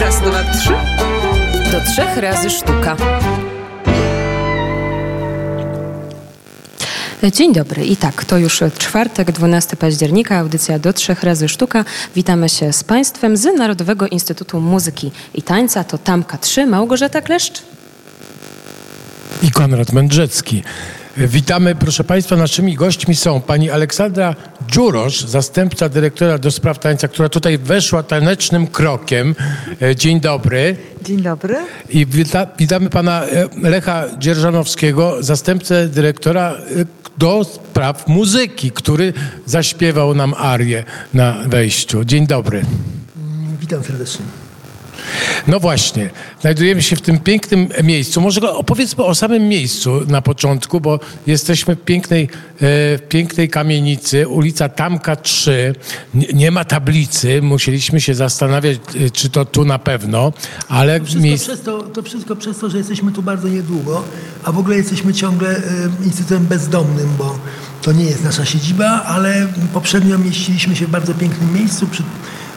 Raz, dwa, trzy. Do trzech razy sztuka. Dzień dobry. I tak, to już czwartek, 12 października, audycja do trzech razy sztuka. Witamy się z Państwem z Narodowego Instytutu Muzyki i Tańca. To Tamka 3, Małgorzata Kleszcz. I Konrad Mędrzecki. Witamy, proszę Państwa. Naszymi gośćmi są pani Aleksandra Dziurosz, zastępca dyrektora do spraw tańca, która tutaj weszła tanecznym krokiem. E, dzień dobry. Dzień dobry. I wita, witamy pana e, Lecha Dzierżanowskiego, zastępcę dyrektora e, do spraw muzyki, który zaśpiewał nam arię na wejściu. Dzień dobry. Witam serdecznie. No właśnie, znajdujemy się w tym pięknym miejscu. Może opowiedzmy o samym miejscu na początku, bo jesteśmy w pięknej, e, w pięknej kamienicy, ulica Tamka 3. Nie, nie ma tablicy, musieliśmy się zastanawiać, e, czy to tu na pewno, ale... To wszystko, miejsc... przez to, to wszystko przez to, że jesteśmy tu bardzo niedługo, a w ogóle jesteśmy ciągle e, instytutem bezdomnym, bo to nie jest nasza siedziba, ale poprzednio mieściliśmy się w bardzo pięknym miejscu przy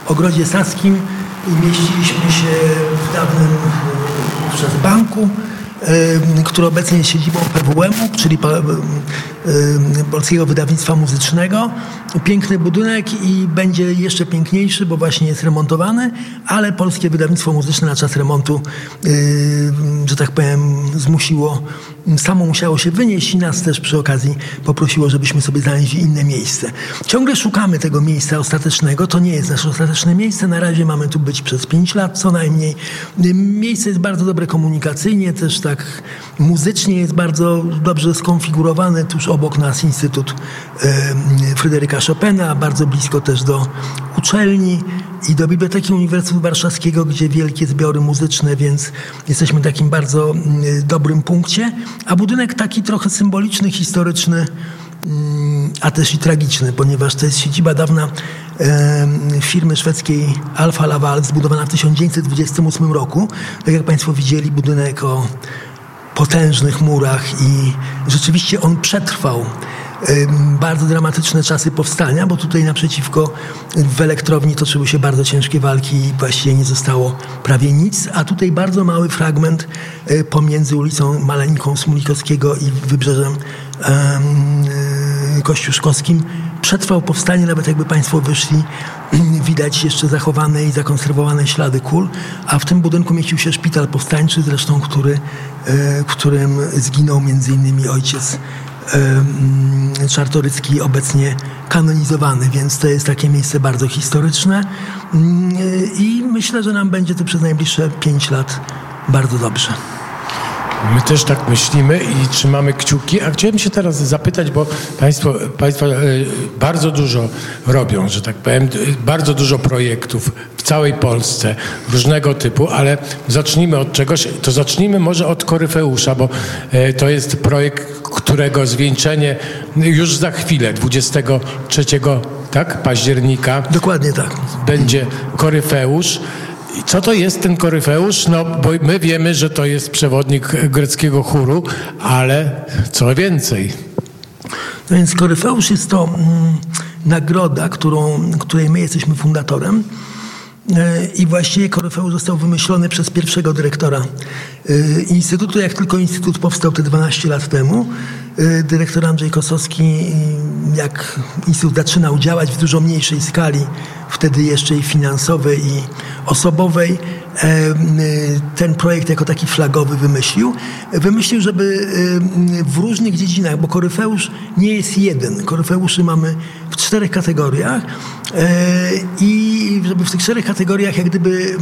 ogrodzie Saskim i mieściliśmy się w dawnym przez banku, który obecnie jest siedzibą PWM-u, czyli Polskiego Wydawnictwa Muzycznego. Piękny budynek i będzie jeszcze piękniejszy, bo właśnie jest remontowany, ale Polskie Wydawnictwo Muzyczne na czas remontu, że tak powiem, zmusiło, samo musiało się wynieść i nas też przy okazji poprosiło, żebyśmy sobie znaleźli inne miejsce. Ciągle szukamy tego miejsca ostatecznego. To nie jest nasze ostateczne miejsce. Na razie mamy tu być przez pięć lat co najmniej. Miejsce jest bardzo dobre komunikacyjnie, też tak muzycznie jest bardzo dobrze skonfigurowane. Tuż obok nas Instytut Fryderyka Chopina, bardzo blisko też do uczelni i do Biblioteki Uniwersytetu Warszawskiego, gdzie wielkie zbiory muzyczne, więc jesteśmy w takim bardzo dobrym punkcie. A budynek taki trochę symboliczny, historyczny, a też i tragiczny, ponieważ to jest siedziba dawna firmy szwedzkiej Alfa Laval, zbudowana w 1928 roku. Tak jak Państwo widzieli, budynek o potężnych murach i rzeczywiście on przetrwał bardzo dramatyczne czasy powstania, bo tutaj naprzeciwko w elektrowni toczyły się bardzo ciężkie walki i właściwie nie zostało prawie nic, a tutaj bardzo mały fragment e, pomiędzy ulicą Maleńką Smulikowskiego i wybrzeżem kościuszkowskim przetrwał powstanie, nawet jakby Państwo wyszli, widać jeszcze zachowane i zakonserwowane ślady kul, a w tym budynku mieścił się szpital powstańczy, zresztą który, e, w którym zginął między innymi ojciec Czartorycki obecnie kanonizowany, więc to jest takie miejsce bardzo historyczne mm, i myślę, że nam będzie to przez najbliższe pięć lat bardzo dobrze. My też tak myślimy i trzymamy kciuki. A chciałem się teraz zapytać, bo Państwo, państwo e, bardzo dużo robią, że tak powiem, bardzo dużo projektów w całej Polsce różnego typu, ale zacznijmy od czegoś. To zacznijmy może od Koryfeusza, bo e, to jest projekt, którego zwieńczenie już za chwilę, 23 tak, października. Dokładnie tak. Będzie Koryfeusz. I co to jest ten koryfeusz? No, bo my wiemy, że to jest przewodnik greckiego chóru, ale co więcej? No więc koryfeusz jest to mm, nagroda, którą, której my jesteśmy fundatorem. E, I właściwie Koryfeusz został wymyślony przez pierwszego dyrektora e, Instytutu. Jak tylko Instytut powstał te 12 lat temu, e, dyrektor Andrzej Kosowski, jak Instytut zaczynał działać w dużo mniejszej skali, wtedy jeszcze i finansowej, i osobowej, ten projekt jako taki flagowy wymyślił. Wymyślił, żeby w różnych dziedzinach, bo koryfeusz nie jest jeden. Koryfeuszy mamy w czterech kategoriach i żeby w tych czterech kategoriach jak gdyby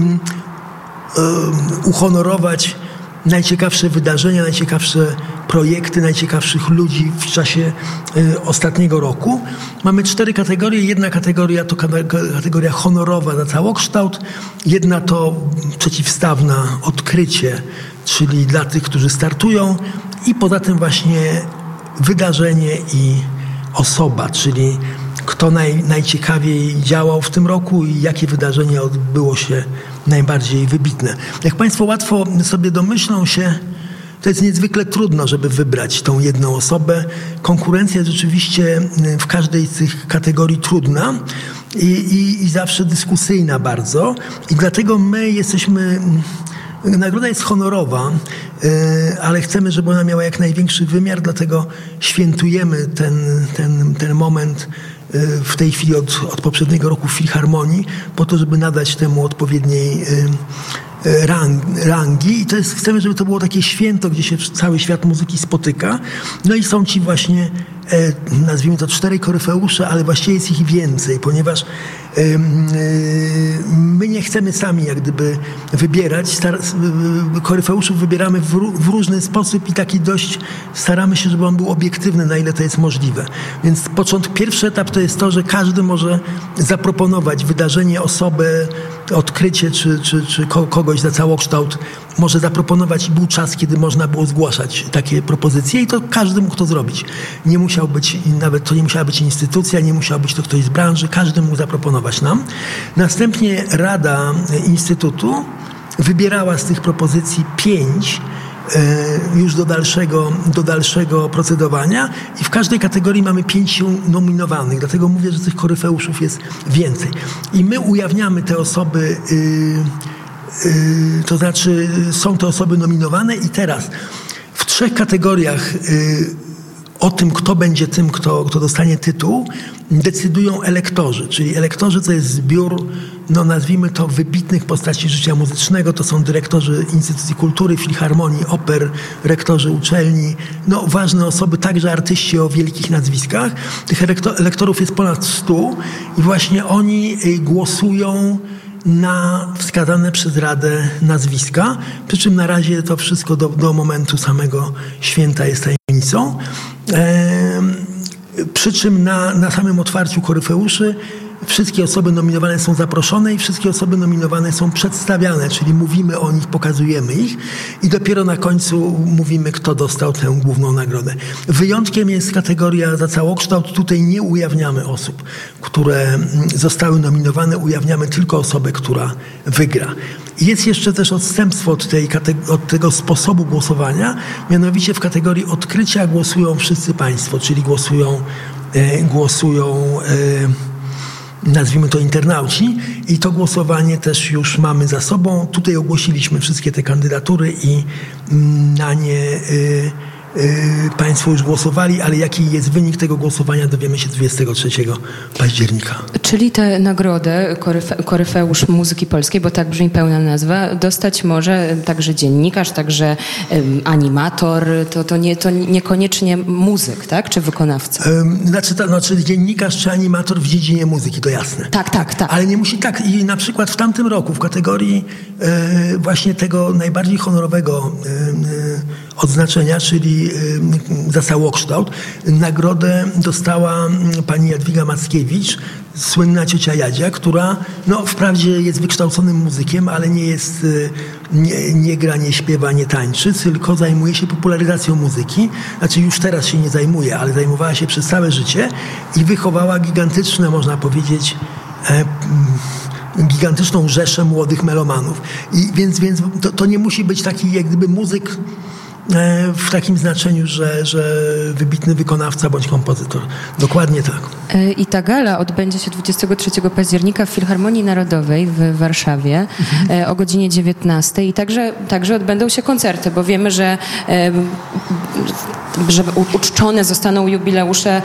uhonorować najciekawsze wydarzenia, najciekawsze projekty, najciekawszych ludzi w czasie y, ostatniego roku. Mamy cztery kategorie. Jedna kategoria to kategoria honorowa za całokształt, jedna to przeciwstawna odkrycie, czyli dla tych, którzy startują i poza tym właśnie wydarzenie i osoba, czyli kto naj, najciekawiej działał w tym roku i jakie wydarzenie odbyło się najbardziej wybitne. Jak Państwo łatwo sobie domyślą się, to jest niezwykle trudno, żeby wybrać tą jedną osobę. Konkurencja jest rzeczywiście w każdej z tych kategorii trudna. i, i, i zawsze dyskusyjna bardzo. I dlatego my jesteśmy Nagroda jest honorowa, e, ale chcemy, żeby ona miała jak największy wymiar, dlatego świętujemy ten, ten, ten moment w tej chwili od, od poprzedniego roku w Filharmonii, po to, żeby nadać temu odpowiedniej e, rangi i to jest, chcemy, żeby to było takie święto, gdzie się cały świat muzyki spotyka. No i są ci właśnie, nazwijmy to czterej koryfeusze, ale właściwie jest ich więcej, ponieważ Y, my nie chcemy sami jak gdyby wybierać. Koryfeuszów wybieramy w różny sposób i taki dość staramy się, żeby on był obiektywny, na ile to jest możliwe. Więc początek, pierwszy etap to jest to, że każdy może zaproponować wydarzenie, osobę, odkrycie czy, czy, czy kogoś za całokształt może zaproponować i był czas, kiedy można było zgłaszać takie propozycje i to każdy mógł to zrobić. Nie musiał być, nawet to nie musiała być instytucja, nie musiał być to ktoś z branży, każdy mógł zaproponować nam. Następnie Rada Instytutu wybierała z tych propozycji pięć e, już do dalszego, do dalszego procedowania i w każdej kategorii mamy pięciu nominowanych, dlatego mówię, że tych koryfeuszów jest więcej. I my ujawniamy te osoby yy, to znaczy są to osoby nominowane i teraz w trzech kategoriach y, o tym, kto będzie tym, kto, kto dostanie tytuł, decydują elektorzy. Czyli elektorzy to jest zbiór, no nazwijmy to, wybitnych postaci życia muzycznego. To są dyrektorzy Instytucji Kultury, Filharmonii, oper, rektorzy uczelni. No ważne osoby, także artyści o wielkich nazwiskach. Tych elektorów jest ponad stu i właśnie oni y, głosują na wskazane przez Radę nazwiska, przy czym na razie to wszystko do, do momentu samego święta jest tajemnicą. E, przy czym na, na samym otwarciu koryfeuszy Wszystkie osoby nominowane są zaproszone i wszystkie osoby nominowane są przedstawiane, czyli mówimy o nich, pokazujemy ich i dopiero na końcu mówimy, kto dostał tę główną nagrodę. Wyjątkiem jest kategoria za całokształt. Tutaj nie ujawniamy osób, które zostały nominowane, ujawniamy tylko osobę, która wygra. Jest jeszcze też odstępstwo od, tej, od tego sposobu głosowania, mianowicie w kategorii odkrycia głosują wszyscy Państwo, czyli głosują, e, głosują e, nazwijmy to internauci i to głosowanie też już mamy za sobą. Tutaj ogłosiliśmy wszystkie te kandydatury i mm, na nie y, państwo już głosowali, ale jaki jest wynik tego głosowania dowiemy się 23 października. Czyli tę nagrodę koryfe, Koryfeusz Muzyki Polskiej, bo tak brzmi pełna nazwa, dostać może także dziennikarz, także animator, to, to, nie, to niekoniecznie muzyk, tak? Czy wykonawca? Znaczy, to, znaczy dziennikarz czy animator w dziedzinie muzyki, to jasne. Tak, tak, tak. Ale nie musi tak. I na przykład w tamtym roku w kategorii e, właśnie tego najbardziej honorowego e, odznaczenia, czyli y, za całokształt. Nagrodę dostała mm, pani Jadwiga Mackiewicz, słynna ciocia Jadzia, która no, wprawdzie jest wykształconym muzykiem, ale nie jest, y, nie, nie gra, nie śpiewa, nie tańczy, tylko zajmuje się popularyzacją muzyki. Znaczy już teraz się nie zajmuje, ale zajmowała się przez całe życie i wychowała gigantyczne, można powiedzieć, e, mm, gigantyczną rzeszę młodych melomanów. I więc, więc to, to nie musi być taki jak gdyby muzyk w takim znaczeniu, że, że wybitny wykonawca bądź kompozytor. Dokładnie tak. E, I ta gala odbędzie się 23 października w Filharmonii Narodowej w Warszawie mhm. E, o godzinie 19 i także, także odbędą się koncerty, bo wiemy, że, że uczczone zostaną jubileusze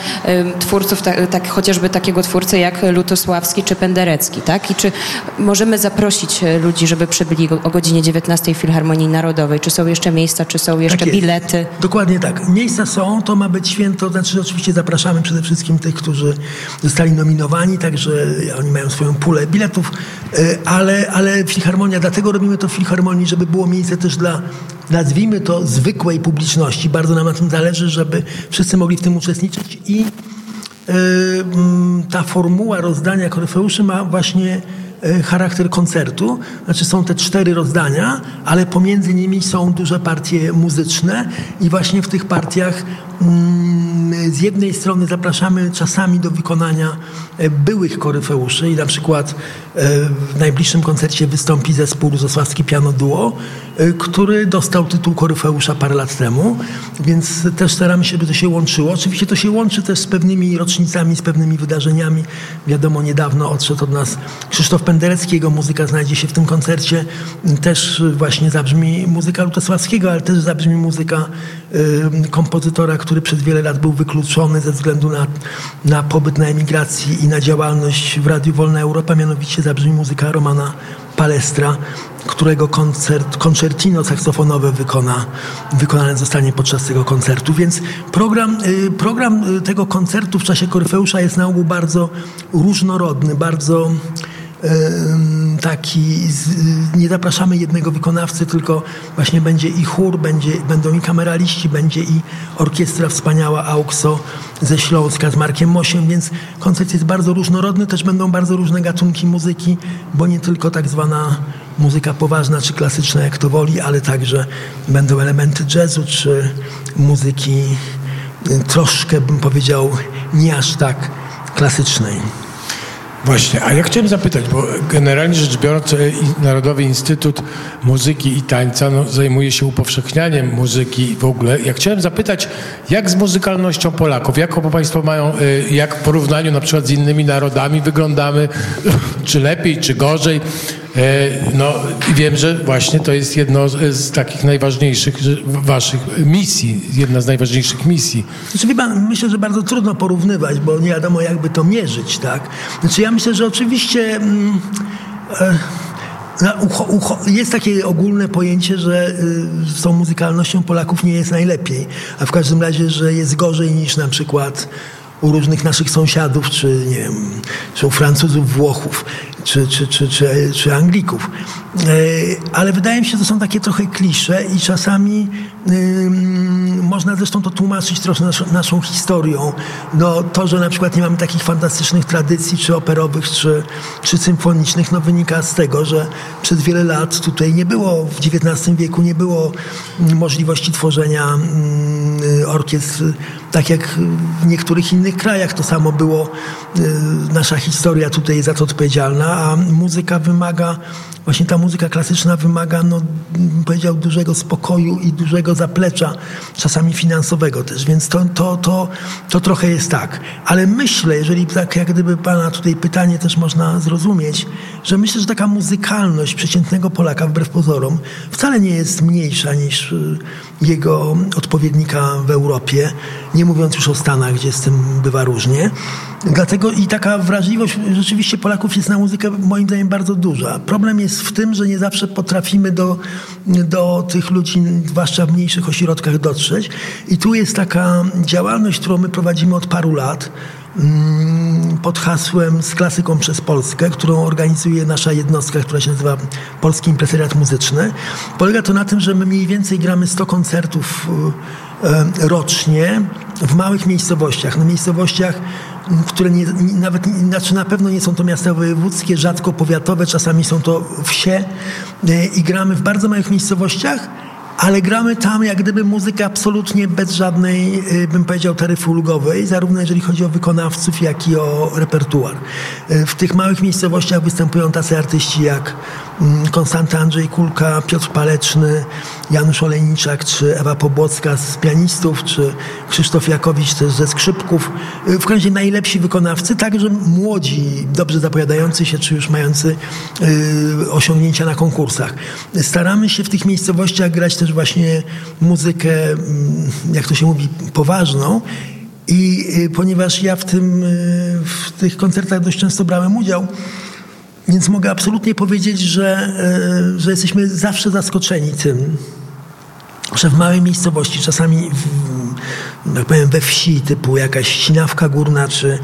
twórców, tak, tak, chociażby takiego twórcy jak Lutosławski czy Penderecki, tak? I czy możemy zaprosić ludzi, żeby przybyli o godzinie 19 w Filharmonii Narodowej? Czy są jeszcze miejsca, czy są jeszcze jeszcze tak bilety. Dokładnie tak. Miejsca są, to ma być święto, znaczy oczywiście zapraszamy przede wszystkim tych, którzy zostali nominowani, także oni mają swoją pulę biletów, e, ale, ale Filharmonia, dlatego robimy to w Filharmonii, żeby było miejsce też dla nazwijmy to zwykłej publiczności. Bardzo nam na tym zależy, żeby wszyscy mogli w tym uczestniczyć i yy, ta formuła rozdania koryfeuszy ma właśnie E, charakter koncertu. Znaczy są te cztery rozdania, ale pomiędzy nimi są duże partie muzyczne i właśnie w tych partiach z jednej strony zapraszamy czasami do wykonania e, byłych koryfeuszy i na przykład e, w najbliższym koncercie wystąpi zespół Zosławski Piano Duo, e, który dostał tytuł koryfeusza parę lat temu, więc też staramy się, by to się łączyło. Oczywiście to się łączy też z pewnymi rocznicami, z pewnymi wydarzeniami. Wiadomo, niedawno odszedł od nas Krzysztof Penderecki, jego muzyka znajdzie się w tym koncercie. Też właśnie zabrzmi muzyka Lutosławskiego, ale też zabrzmi muzyka kompozytora, który przez wiele lat był wykluczony ze względu na, na pobyt na emigracji i na działalność w Radiu Wolna Europa, mianowicie zabrzmi muzyka Romana Palestra, którego koncert, koncertino saksofonowe wykona, wykonane zostanie podczas tego koncertu. Więc program, y, program y, tego koncertu w czasie Koryfeusza jest na ogół bardzo różnorodny, bardzo taki, nie zapraszamy jednego wykonawcy, tylko właśnie będzie i chór, będzie, będą i kameraliści, będzie i orkiestra wspaniała AUXO ze Śląska z Markiem Mosiem, więc koncert jest bardzo różnorodny, też będą bardzo różne gatunki muzyki, bo nie tylko tak zwana muzyka poważna czy klasyczna, jak to woli, ale także będą elementy jazzu czy muzyki y, troszkę, bym powiedział, nie aż tak klasycznej. Właśnie, a ja chciałem zapytać, bo generalnie rzecz biorąc Narodowy Instytut Muzyki i Tańca no, zajmuje się upowszechnianiem muzyki w ogóle. Ja chciałem zapytać, jak z muzykalnością Polaków, jak Państwo mają, y, jak w porównaniu na przykład z innymi narodami wyglądamy, czy lepiej, czy gorzej? E, no wiem, że właśnie to jest jedno z takich najważniejszych waszych misji, jedna z najważniejszych misji. Znaczy, pan, myślę, że bardzo trudno porównywać, bo nie wiadomo jakby to mierzyć, tak? Znaczy ja myślę, że oczywiście... Mm, e, jest takie ogólne pojęcie, że y, z tą muzykalnością Polaków nie jest najlepiej, a w każdym razie, że jest gorzej niż na przykład u różnych naszych sąsiadów, czy, nie wiem, czy u Francuzów, Włochów czy, czy, czy, czy, czy Anglików. E, ale wydaje mi się, że to są takie trochę klisze i czasami można zresztą to tłumaczyć trochę naszą, historią. No, to, że na przykład nie mamy takich fantastycznych tradycji, czy operowych, czy, czy symfonicznych, no wynika z tego, że przez wiele lat tutaj nie było, w XIX wieku nie było możliwości tworzenia orkiestr tak jak w niektórych innych krajach. To samo było, y, nasza historia tutaj jest za to odpowiedzialna, a muzyka wymaga właśnie ta muzyka klasyczna wymaga, no, powiedział, dużego spokoju i dużego zaplecza, czasami finansowego też, więc to, to, to, to trochę jest tak. Ale myślę, jeżeli tak jak gdyby pana tutaj pytanie też można zrozumieć, że myślę, że taka muzykalność przeciętnego Polaka, wbrew pozorom, wcale nie jest mniejsza niż y, jego odpowiednika w Europie, nie mówiąc już o Stanach, gdzie z tym bywa różnie. Dlatego i taka wrażliwość rzeczywiście Polaków jest na muzykę moim zdaniem bardzo duża. Problem jest w tym, że nie zawsze potrafimy do, do tych ludzi, zwłaszcza w mniejszych ośrodkach, dotrzeć. I tu jest taka działalność, którą my prowadzimy od paru lat mm, pod hasłem z klasyką przez Polskę, którą organizuje nasza jednostka, która się nazywa Polski Impresariat Muzyczny. Polega to na tym, że my mniej więcej gramy 100 koncertów e, rocznie w małych miejscowościach. Na miejscowościach które nie, nawet znaczy na pewno nie są to miasta wojewódzkie, rzadko powiatowe, czasami są to wsie e, i gramy w bardzo małych miejscowościach, ale gramy tam jak gdyby muzykę absolutnie bez żadnej, e, bym powiedział, taryfy ulgowej, zarówno jeżeli chodzi o wykonawców, jak i o repertuar. E, w tych małych miejscowościach występują tacy artyści jak mm, Konstanty Andrzej Kulka, Piotr Paleczny, Janusz Olejniczak, czy Ewa Pobłocka z pianistów, czy Krzysztof Jakowicz też ze skrzypków. Y, w końcu najlepsi wykonawcy, także młodzi, dobrze zapowiadający się, czy już mający y, osiągnięcia na konkursach. Staramy się w tych miejscowościach grać też właśnie muzykę, y, jak to się mówi, poważną, i y, ponieważ ja w, tym, y, w tych koncertach dość często brałem udział, więc mogę absolutnie powiedzieć, że, y, że jesteśmy zawsze zaskoczeni tym, że w małej miejscowości, czasami w, tak powiem we wsi, typu jakaś Sinawka Górna, czy,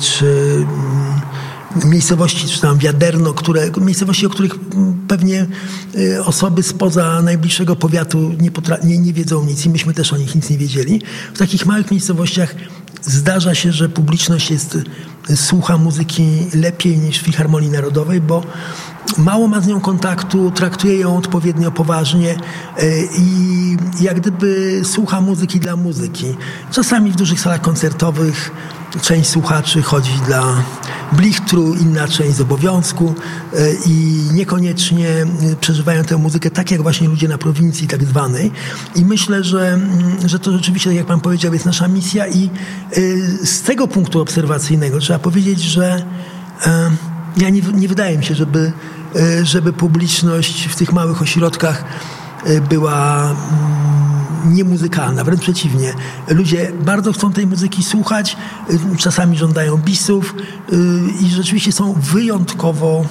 czy mm, miejscowości, czy tam Wiaderno, które, miejscowości, o których pewnie y, osoby spoza najbliższego powiatu nie, potra- nie, nie wiedzą nic i myśmy też o nich nic nie wiedzieli. W takich małych miejscowościach zdarza się, że publiczność jest, słucha muzyki lepiej niż w Filharmonii Narodowej, bo mało ma z nią kontaktu, traktuje ją odpowiednio poważnie e, i jak gdyby słucha muzyki dla muzyki. Czasami w dużych salach koncertowych część słuchaczy chodzi dla blichtru, inna część z obowiązku e, i niekoniecznie przeżywają tę muzykę tak jak właśnie ludzie na prowincji tak zwanej. I myślę, że, mm, że to rzeczywiście, tak jak pan powiedział, jest nasza misja i e, z tego punktu obserwacyjnego trzeba powiedzieć, że ja nie, nie wydaje mi się, żeby, e, żeby publiczność w tych małych ośrodkach e, była mm, niemuzykalna, wręcz przeciwnie. Ludzie bardzo chcą tej muzyki słuchać, czasami żądają bisów i rzeczywiście są wyjątkowo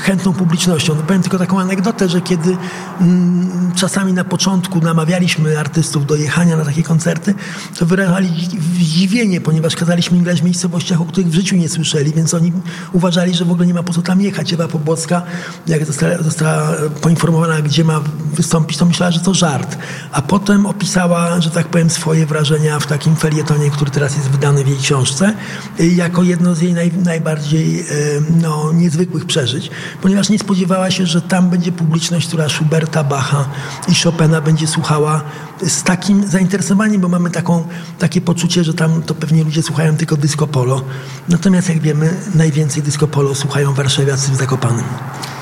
chętną publicznością. No powiem tylko taką anegdotę, że kiedy mm, czasami na początku namawialiśmy artystów do jechania na takie koncerty, to wyrażali zdziwienie, ponieważ kazaliśmy im grać w miejscowościach, o których w życiu nie słyszeli, więc oni uważali, że w ogóle nie ma po co tam jechać. Ewa Pobłocka, jak została, została poinformowana, gdzie ma wystąpić, to myślała, że to żart. A potem opisała, że tak powiem, swoje wrażenia w takim felietonie, który teraz jest wydany w jej książce, jako jedno z jej naj, najbardziej e, no, niezwykłych przeżyć przeżyć, ponieważ nie spodziewała się, że tam będzie publiczność, która Schuberta, Bacha i Chopina będzie słuchała z takim zainteresowaniem, bo mamy taką, takie poczucie, że tam to pewnie ludzie słuchają tylko disco polo. Natomiast jak wiemy, najwięcej disco polo słuchają warszawiacy w Zakopanym.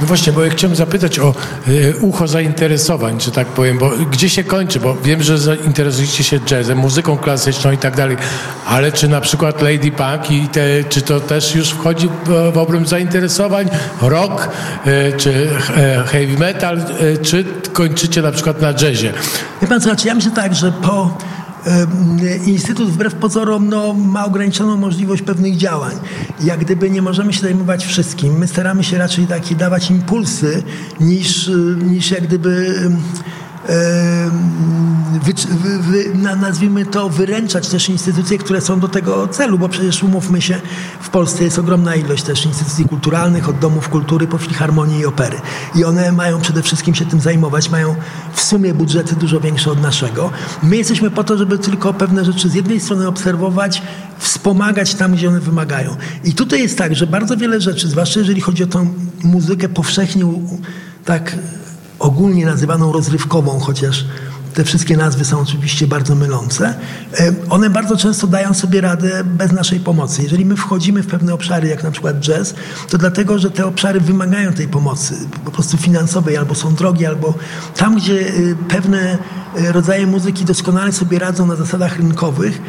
No właśnie, bo ja chciałem zapytać o y, ucho zainteresowań, że tak powiem, bo gdzie się kończy, bo wiem, że zainteresujecie się jazzem, muzyką klasyczną i tak dalej, ale czy na przykład Lady Punk i te, czy to też już wchodzi w, w obręb zainteresowań, rock, y, czy y, heavy metal, czy kończycie na przykład na jazzie? Wie pan co, ja myślę tak, że po Instytut wbrew pozorom no, ma ograniczoną możliwość pewnych działań. Jak gdyby nie możemy się zajmować wszystkim. My staramy się raczej takie dawać impulsy niż, niż jak gdyby wy, wy, nazwijmy to, wyręczać też instytucje, które są do tego celu, bo przecież umówmy się, w Polsce jest ogromna ilość też instytucji kulturalnych, od domów kultury po filharmonii i opery. I one mają przede wszystkim się tym zajmować, mają w sumie budżety dużo większe od naszego. My jesteśmy po to, żeby tylko pewne rzeczy z jednej strony obserwować, wspomagać tam, gdzie one wymagają. I tutaj jest tak, że bardzo wiele rzeczy, zwłaszcza jeżeli chodzi o tą muzykę powszechnie tak ogólnie nazywaną rozrywkową, chociaż te wszystkie nazwy są oczywiście bardzo mylące, e, one bardzo często dają sobie radę bez naszej pomocy. Jeżeli my wchodzimy w pewne obszary, jak na przykład jazz, to dlatego, że te obszary wymagają tej pomocy, po prostu finansowej, albo są drogie, albo tam, gdzie e, pewne e, rodzaje muzyki doskonale sobie radzą na zasadach rynkowych,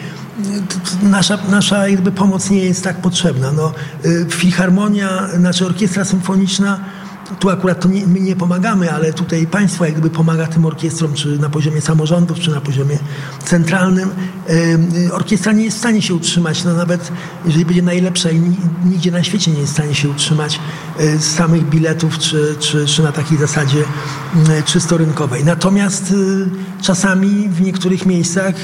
nasza, nasza jakby pomoc nie jest tak potrzebna. No, filharmonia, znaczy orkiestra symfoniczna tu akurat to nie, my nie pomagamy, ale tutaj państwo jak gdyby pomaga tym orkiestrom, czy na poziomie samorządów, czy na poziomie centralnym. Orkiestra nie jest w stanie się utrzymać, no nawet jeżeli będzie najlepsza i nigdzie na świecie nie jest w stanie się utrzymać e, z samych biletów, czy, czy, czy na takiej zasadzie czysto rynkowej. Natomiast czasami w niektórych miejscach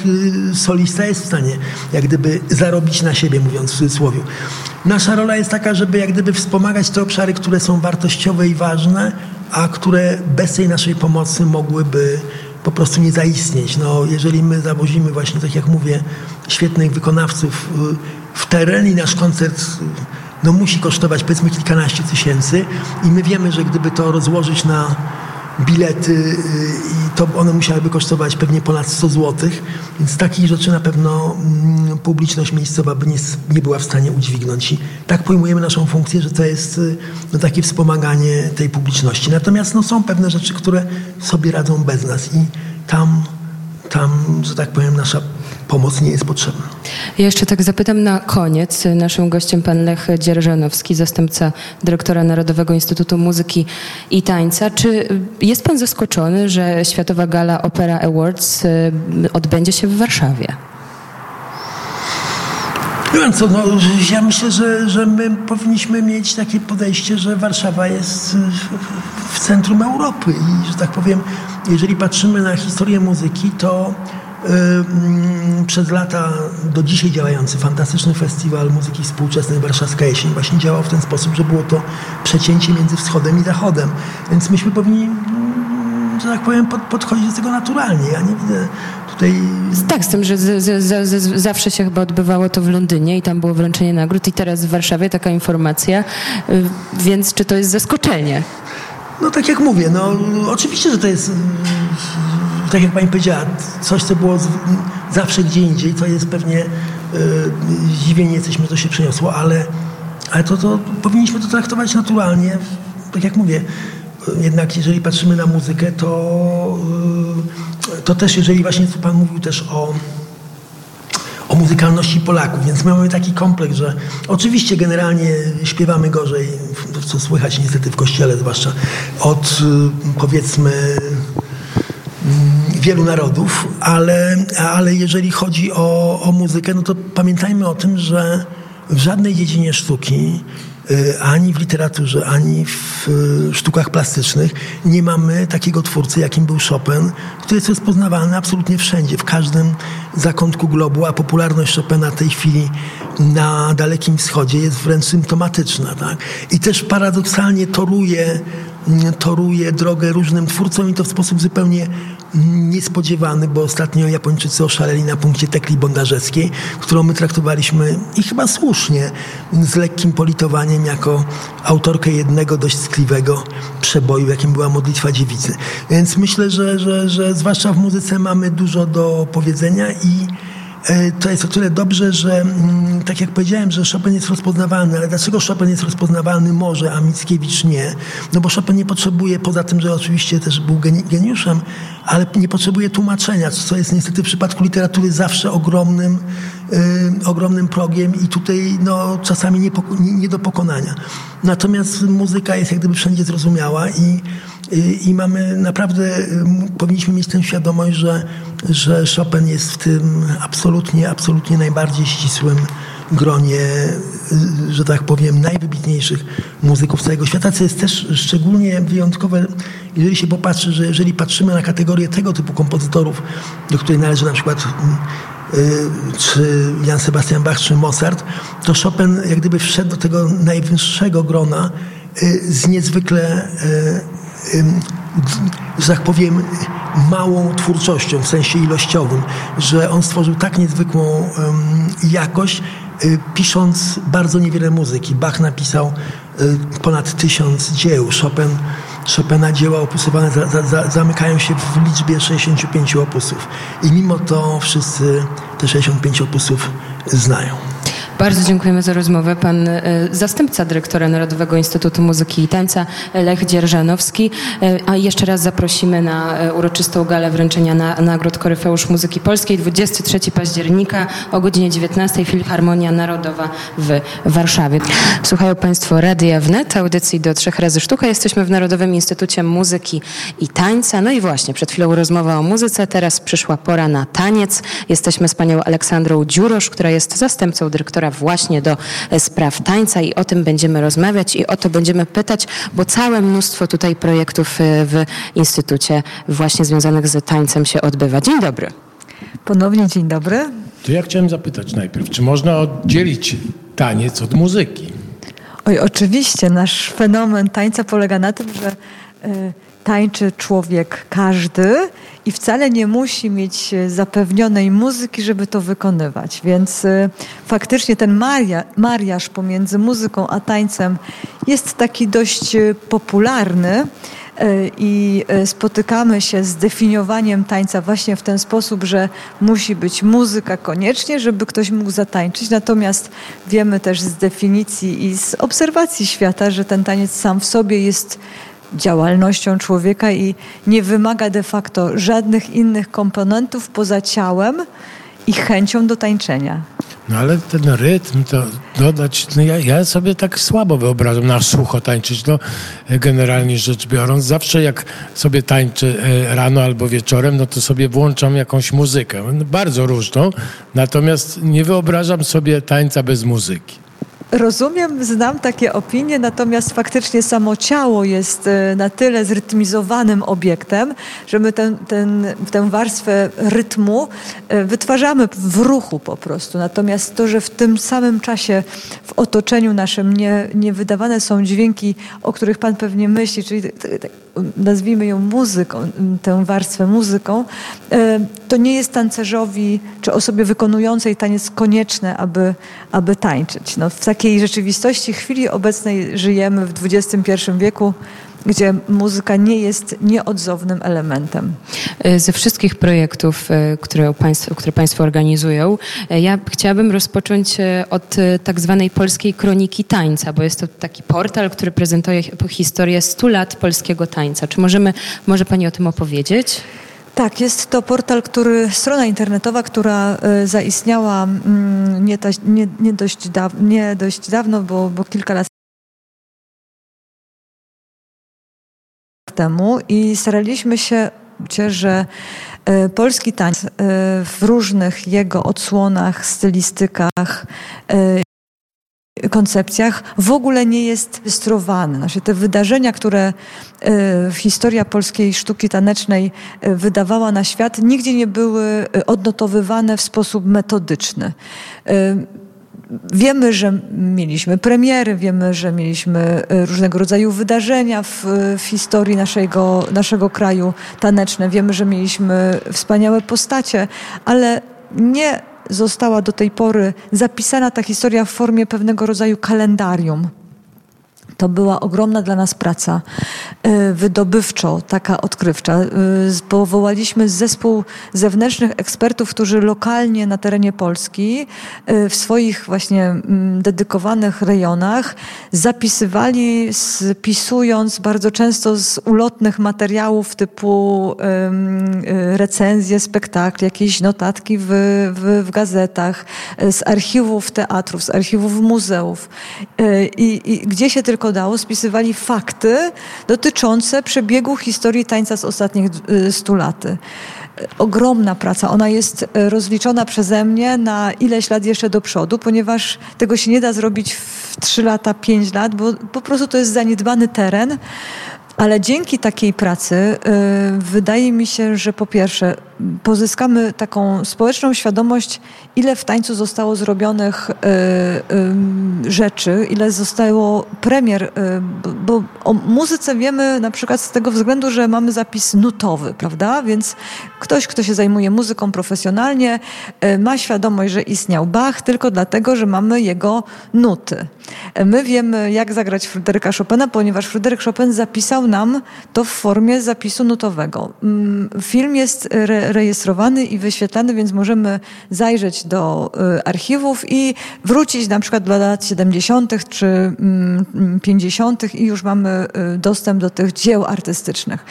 solista jest w stanie jak gdyby zarobić na siebie, mówiąc w cudzysłowie. Nasza rola jest taka, żeby jak gdyby wspomagać te obszary, które są wartościowe i ważne, a które bez tej naszej pomocy mogłyby po prostu nie zaistnieć. No, jeżeli my zawozimy właśnie, tak jak mówię, świetnych wykonawców y, w teren i nasz koncert no, musi kosztować powiedzmy kilkanaście tysięcy i my wiemy, że gdyby to rozłożyć na bilety y, i to one musiałyby kosztować pewnie ponad 100 zł, więc takich rzeczy na pewno mm, publiczność miejscowa by nie, nie była w stanie udźwignąć. I tak pojmujemy naszą funkcję, że to jest y, no, takie wspomaganie tej publiczności. Natomiast no, są pewne rzeczy, które sobie radzą bez nas i tam, tam że tak powiem, nasza pomoc nie jest potrzebna. Ja jeszcze tak zapytam na koniec. Naszym gościem pan Lech Dzierżanowski, zastępca dyrektora Narodowego Instytutu Muzyki i Tańca. Czy jest pan zaskoczony, że Światowa Gala Opera Awards y, odbędzie się w Warszawie? Co, no, ja myślę, że, że my powinniśmy mieć takie podejście, że Warszawa jest w centrum Europy i, że tak powiem, jeżeli patrzymy na historię muzyki, to przez lata do dzisiaj działający fantastyczny festiwal muzyki współczesnej Warszawska Jesień właśnie działał w ten sposób, że było to przecięcie między wschodem i zachodem. Więc myśmy powinni że tak powiem, pod, podchodzi do tego naturalnie. Ja nie widzę tutaj... Tak, z tym, że z, z, z, zawsze się chyba odbywało to w Londynie i tam było wręczenie nagród i teraz w Warszawie taka informacja, y, więc czy to jest zaskoczenie? No tak jak mówię, no oczywiście, że to jest tak jak pani powiedziała, coś, co było zawsze gdzie indziej, to jest pewnie yy, zdziwienie jesteśmy, to się przeniosło, ale, ale to, to powinniśmy to traktować naturalnie. Tak jak mówię, jednak jeżeli patrzymy na muzykę, to, yy, to też jeżeli właśnie tu pan mówił też o o muzykalności Polaków, więc my mamy taki kompleks, że oczywiście generalnie śpiewamy gorzej, co słychać niestety w kościele zwłaszcza, od y, powiedzmy wielu narodów, ale, ale jeżeli chodzi o, o muzykę, no to pamiętajmy o tym, że w żadnej dziedzinie sztuki Y, ani w literaturze, ani w y, sztukach plastycznych nie mamy takiego twórcy, jakim był Chopin, który jest rozpoznawalny absolutnie wszędzie, w każdym zakątku globu, a popularność Chopina w tej chwili na Dalekim Wschodzie jest wręcz symptomatyczna. Tak? I też paradoksalnie toruje toruje drogę różnym twórcom i to w sposób zupełnie niespodziewany, bo ostatnio Japończycy oszaleli na punkcie Tekli Bondarzewskiej, którą my traktowaliśmy i chyba słusznie z lekkim politowaniem jako autorkę jednego dość tkliwego przeboju, jakim była Modlitwa Dziewicy. Więc myślę, że, że, że zwłaszcza w muzyce mamy dużo do powiedzenia i to jest o tyle dobrze, że mm, tak jak powiedziałem, że Chopin jest rozpoznawalny, ale dlaczego Chopin jest rozpoznawalny może, a Mickiewicz nie? No bo Chopin nie potrzebuje, poza tym, że oczywiście też był geniuszem, ale nie potrzebuje tłumaczenia, co jest niestety w przypadku literatury zawsze ogromnym, yy, ogromnym progiem i tutaj no, czasami nie, nie, nie do pokonania. Natomiast muzyka jest jak gdyby wszędzie zrozumiała i i mamy naprawdę, powinniśmy mieć tę świadomość, że, że Chopin jest w tym absolutnie, absolutnie najbardziej ścisłym gronie, że tak powiem, najwybitniejszych muzyków całego świata, co jest też szczególnie wyjątkowe, jeżeli się popatrzy, że jeżeli patrzymy na kategorię tego typu kompozytorów, do której należy na przykład y, czy Jan Sebastian Bach, czy Mozart, to Chopin jak gdyby wszedł do tego najwyższego grona y, z niezwykle y, że tak powiem, małą twórczością w sensie ilościowym, że on stworzył tak niezwykłą jakość, y, pisząc bardzo niewiele muzyki. Bach napisał y, ponad tysiąc dzieł, Chopin, Chopina dzieła opusowane za, za, za, zamykają się w liczbie 65 opusów. I mimo to wszyscy te 65 opusów znają. Bardzo dziękujemy za rozmowę. Pan e, zastępca dyrektora Narodowego Instytutu Muzyki i Tańca Lech Dzierżanowski. E, a jeszcze raz zaprosimy na e, uroczystą galę wręczenia na, nagród Koryfeusz Muzyki Polskiej 23 października o godzinie 19 Filharmonia Narodowa w Warszawie. Słuchają Państwo Radia Wnet, audycji do trzech razy sztuka. Jesteśmy w Narodowym Instytucie Muzyki i Tańca. No i właśnie, przed chwilą rozmowa o muzyce, teraz przyszła pora na taniec. Jesteśmy z panią Aleksandrą Dziurosz, która jest zastępcą dyrektora właśnie do e, spraw tańca i o tym będziemy rozmawiać i o to będziemy pytać, bo całe mnóstwo tutaj projektów e, w Instytucie właśnie związanych z tańcem się odbywa. Dzień dobry. Ponownie dzień dobry. To ja chciałem zapytać najpierw, czy można oddzielić taniec od muzyki? Oj, oczywiście. Nasz fenomen tańca polega na tym, że y, tańczy człowiek każdy i wcale nie musi mieć e, zapewnionej muzyki, żeby to wykonywać. Więc y, faktycznie ten maria, mariaż pomiędzy muzyką a tańcem jest taki dość popularny. I spotykamy się z definiowaniem tańca właśnie w ten sposób, że musi być muzyka koniecznie, żeby ktoś mógł zatańczyć. Natomiast wiemy też z definicji i z obserwacji świata, że ten taniec sam w sobie jest działalnością człowieka i nie wymaga de facto żadnych innych komponentów poza ciałem i chęcią do tańczenia. No ale ten rytm to dodać, no ja, ja sobie tak słabo wyobrażam na sucho tańczyć. No generalnie rzecz biorąc, zawsze jak sobie tańczę e, rano albo wieczorem, no to sobie włączam jakąś muzykę. No, bardzo różną, natomiast nie wyobrażam sobie tańca bez muzyki. Rozumiem, znam takie opinie, natomiast faktycznie samo ciało jest e, na tyle zrytmizowanym obiektem, że my ten, ten, tę warstwę rytmu e, wytwarzamy w ruchu po prostu. Natomiast to, że w tym samym czasie w otoczeniu naszym nie, nie wydawane są dźwięki, o których Pan pewnie myśli, czyli nazwijmy ją muzyką, tę warstwę muzyką, to nie jest tancerzowi czy osobie wykonującej taniec konieczne, aby, aby tańczyć. No, w takiej rzeczywistości chwili obecnej żyjemy w XXI wieku, gdzie muzyka nie jest nieodzownym elementem. E, ze wszystkich projektów, e, które państwo, które państwo organizują, e, ja chciałabym rozpocząć od tak zwanej polskiej kroniki tańca, bo jest to taki portal, który prezentuje historię 100 lat polskiego tańca. Czy możemy, może Pani o tym opowiedzieć? Tak, jest to portal, który, strona internetowa, która zaistniała mm, nie, nie, nie, dość, daw, nie dość dawno, bo, bo kilka lat temu i staraliśmy się, że e, polski tańc e, w różnych jego odsłonach, stylistykach, e, koncepcjach w ogóle nie jest wystrowany. Znaczy te wydarzenia, które historia polskiej sztuki tanecznej wydawała na świat, nigdzie nie były odnotowywane w sposób metodyczny. Wiemy, że mieliśmy premiery, wiemy, że mieliśmy e, różnego rodzaju wydarzenia w, w, historii naszego, naszego kraju taneczne. Wiemy, że mieliśmy wspaniałe postacie, ale nie została do tej pory zapisana ta historia w formie pewnego rodzaju kalendarium. To była ogromna dla nas praca e, wydobywczo, taka odkrywcza. E, powołaliśmy zespół zewnętrznych ekspertów, którzy lokalnie na terenie Polski e, w swoich właśnie mm, dedykowanych rejonach zapisywali, spisując bardzo często z ulotnych materiałów typu recenzje spektakli, jakieś notatki w, w, w gazetach, z archiwów teatrów, z archiwów muzeów. I, i gdzie się tylko dało, spisywali fakty dotyczące przebiegu historii tańca z ostatnich y, stu lat ogromna praca. Ona jest y, rozliczona przeze mnie na ileś lat jeszcze do przodu, ponieważ tego się nie da zrobić w 3 lata, 5 lat, bo po prostu to jest zaniedbany teren. Ale dzięki takiej pracy y, wydaje mi się, że po pierwsze pozyskamy taką społeczną świadomość, ile w tańcu zostało zrobionych y, y, rzeczy, ile zostało premier, bo, bo o muzyce wiemy na przykład z tego względu, że mamy zapis nutowy, prawda? Więc ktoś, kto się zajmuje muzyką profesjonalnie, ma świadomość, że istniał Bach tylko dlatego, że mamy jego nuty. My wiemy, jak zagrać Fryderyka Chopina, ponieważ Fryderyk Chopin zapisał nam to w formie zapisu nutowego. Mm, film jest re rejestrowany i wyświetlany, więc możemy zajrzeć do y, archiwów i wrócić na przykład do lat 70. czy 50. Mm, i już mamy y, dostęp do tych dzieł artystycznych.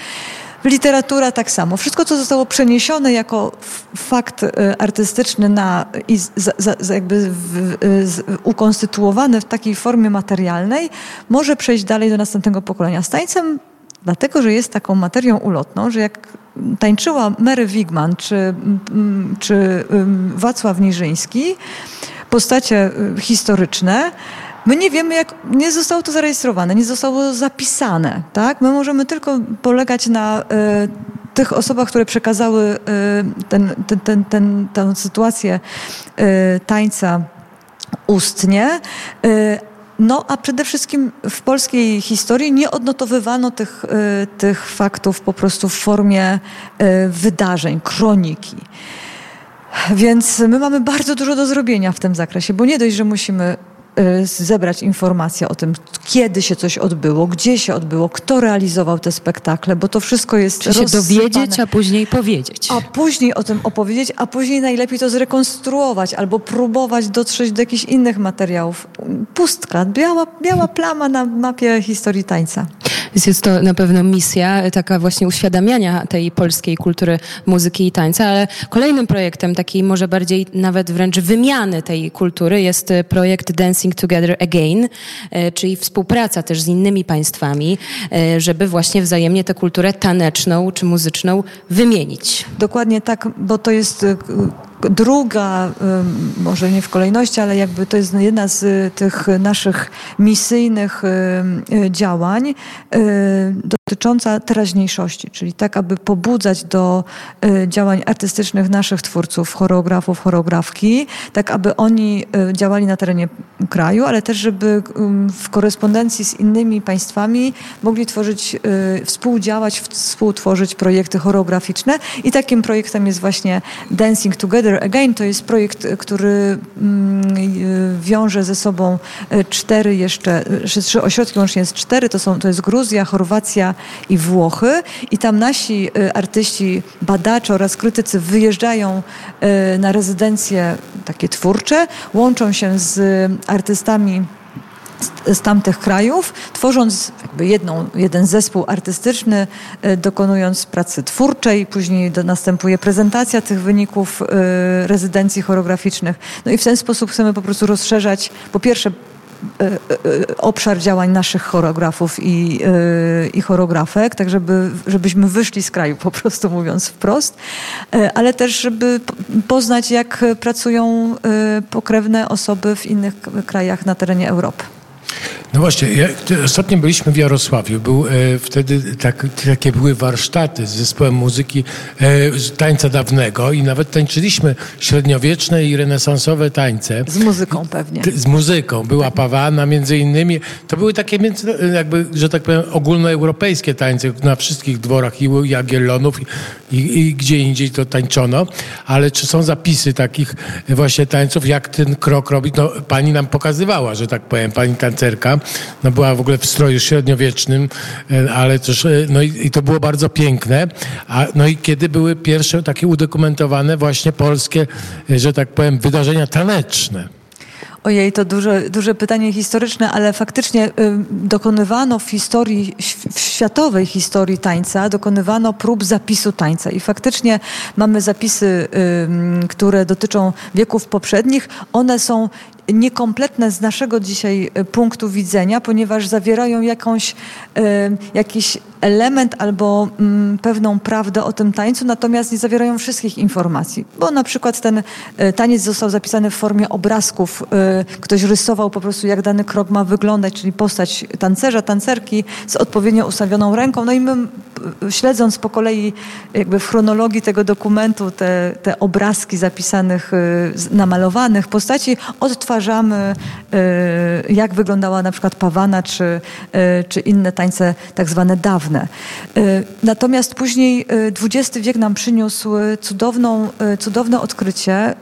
Literatura tak samo. Wszystko, co zostało przeniesione jako fakt y, artystyczny na, i jakby w, ukonstytuowane w takiej formie materialnej, może przejść dalej do następnego pokolenia. Z tańcem dlatego, że jest taką materią ulotną, że jak tańczyła Mary Wigman czy, czy Wacław Niżyński, postacie y, historyczne, My nie wiemy, jak nie zostało to zarejestrowane, nie zostało zapisane. Tak? My możemy tylko polegać na y, tych osobach, które przekazały y, ten, ten, ten, ten, tę sytuację y, tańca ustnie. No a przede wszystkim w polskiej historii nie odnotowywano tych, tych faktów po prostu w formie wydarzeń, kroniki. Więc my mamy bardzo dużo do zrobienia w tym zakresie, bo nie dość, że musimy zebrać informacje o tym, kiedy się coś odbyło, gdzie się odbyło, kto realizował te spektakle, bo to wszystko jest Czy się dowiedzieć, a później powiedzieć. A później o tym opowiedzieć, a później najlepiej to zrekonstruować albo próbować dotrzeć do jakichś innych materiałów. Pustka, biała, biała plama na mapie historii tańca. Więc jest to na pewno misja taka właśnie uświadamiania tej polskiej kultury muzyki i tańca, ale kolejnym projektem takiej może bardziej nawet wręcz wymiany tej kultury jest projekt Dancing Together Again, e, czyli współpraca też z innymi państwami, e, żeby właśnie wzajemnie tę kulturę taneczną czy muzyczną wymienić. Dokładnie tak, bo to jest e, druga, może nie w kolejności, ale jakby to jest jedna z tych naszych misyjnych działań dotycząca teraźniejszości, czyli tak, aby pobudzać do działań artystycznych naszych twórców, choreografów, choreografki, tak, aby oni działali na terenie kraju, ale też, żeby w korespondencji z innymi państwami mogli tworzyć, współdziałać, współtworzyć projekty choreograficzne. I takim projektem jest właśnie Dancing Together Again. To jest projekt, który mm, wiąże ze sobą e, cztery jeszcze, e, trzy ośrodki, łącznie jest cztery, to, są, to jest Gruzja, Chorwacja i Włochy i tam nasi artyści, badacze oraz krytycy wyjeżdżają na rezydencje takie twórcze, łączą się z artystami z, tamtych krajów, tworząc jakby jedną, jeden zespół artystyczny, e, dokonując pracy twórczej, później do, następuje prezentacja tych wyników y, rezydencji choreograficznych. No i w ten sposób chcemy po prostu rozszerzać po pierwsze e, obszar działań naszych choreografów i, i choreografek, tak żeby, żebyśmy wyszli z kraju, po prostu mówiąc wprost, ale też, żeby poznać, jak pracują pokrewne osoby w innych krajach na terenie Europy. No właśnie, ja, ostatnio byliśmy w Jarosławiu. Był e, wtedy tak, takie były warsztaty z zespołem muzyki e, tańca dawnego i nawet tańczyliśmy średniowieczne i renesansowe tańce. Z muzyką pewnie. Z muzyką. Była pawana między innymi. To były takie między, jakby, że tak powiem, ogólnoeuropejskie tańce na wszystkich dworach i Jagiellonów i, i, gdzie indziej to tańczono. Ale czy są zapisy takich właśnie tańców, jak ten krok robić? No, pani nam pokazywała, że tak powiem, pani tancerka no była w ogóle w stroju średniowiecznym, e, ale też, e, no i, i to było bardzo piękne. A, no i kiedy były pierwsze takie udokumentowane właśnie polskie, e, że tak powiem, wydarzenia taneczne? Ojej, to duże, duże pytanie historyczne, ale faktycznie y, dokonywano w historii, w światowej historii tańca, dokonywano prób zapisu tańca i faktycznie mamy zapisy, y, które dotyczą wieków poprzednich. One są niekompletne z naszego dzisiaj e, punktu widzenia, ponieważ zawierają jakąś, e, jakiś element albo mm, pewną prawdę o tym tańcu, natomiast nie zawierają wszystkich informacji. Bo na przykład ten e, taniec został zapisany w formie obrazków. Ktoś rysował po prostu, jak dany krok ma wyglądać, czyli postać tancerza, tancerki z odpowiednio ustawioną ręką. No i my śledząc po kolei jakby w chronologii tego dokumentu te, te obrazki zapisanych, namalowanych postaci, odtwarzamy odtwarzamy, y, jak wyglądała na przykład pawana czy, y, czy inne tańce tak zwane dawne. Y, natomiast później XX wiek nam przyniósł cudowną, cudowne odkrycie.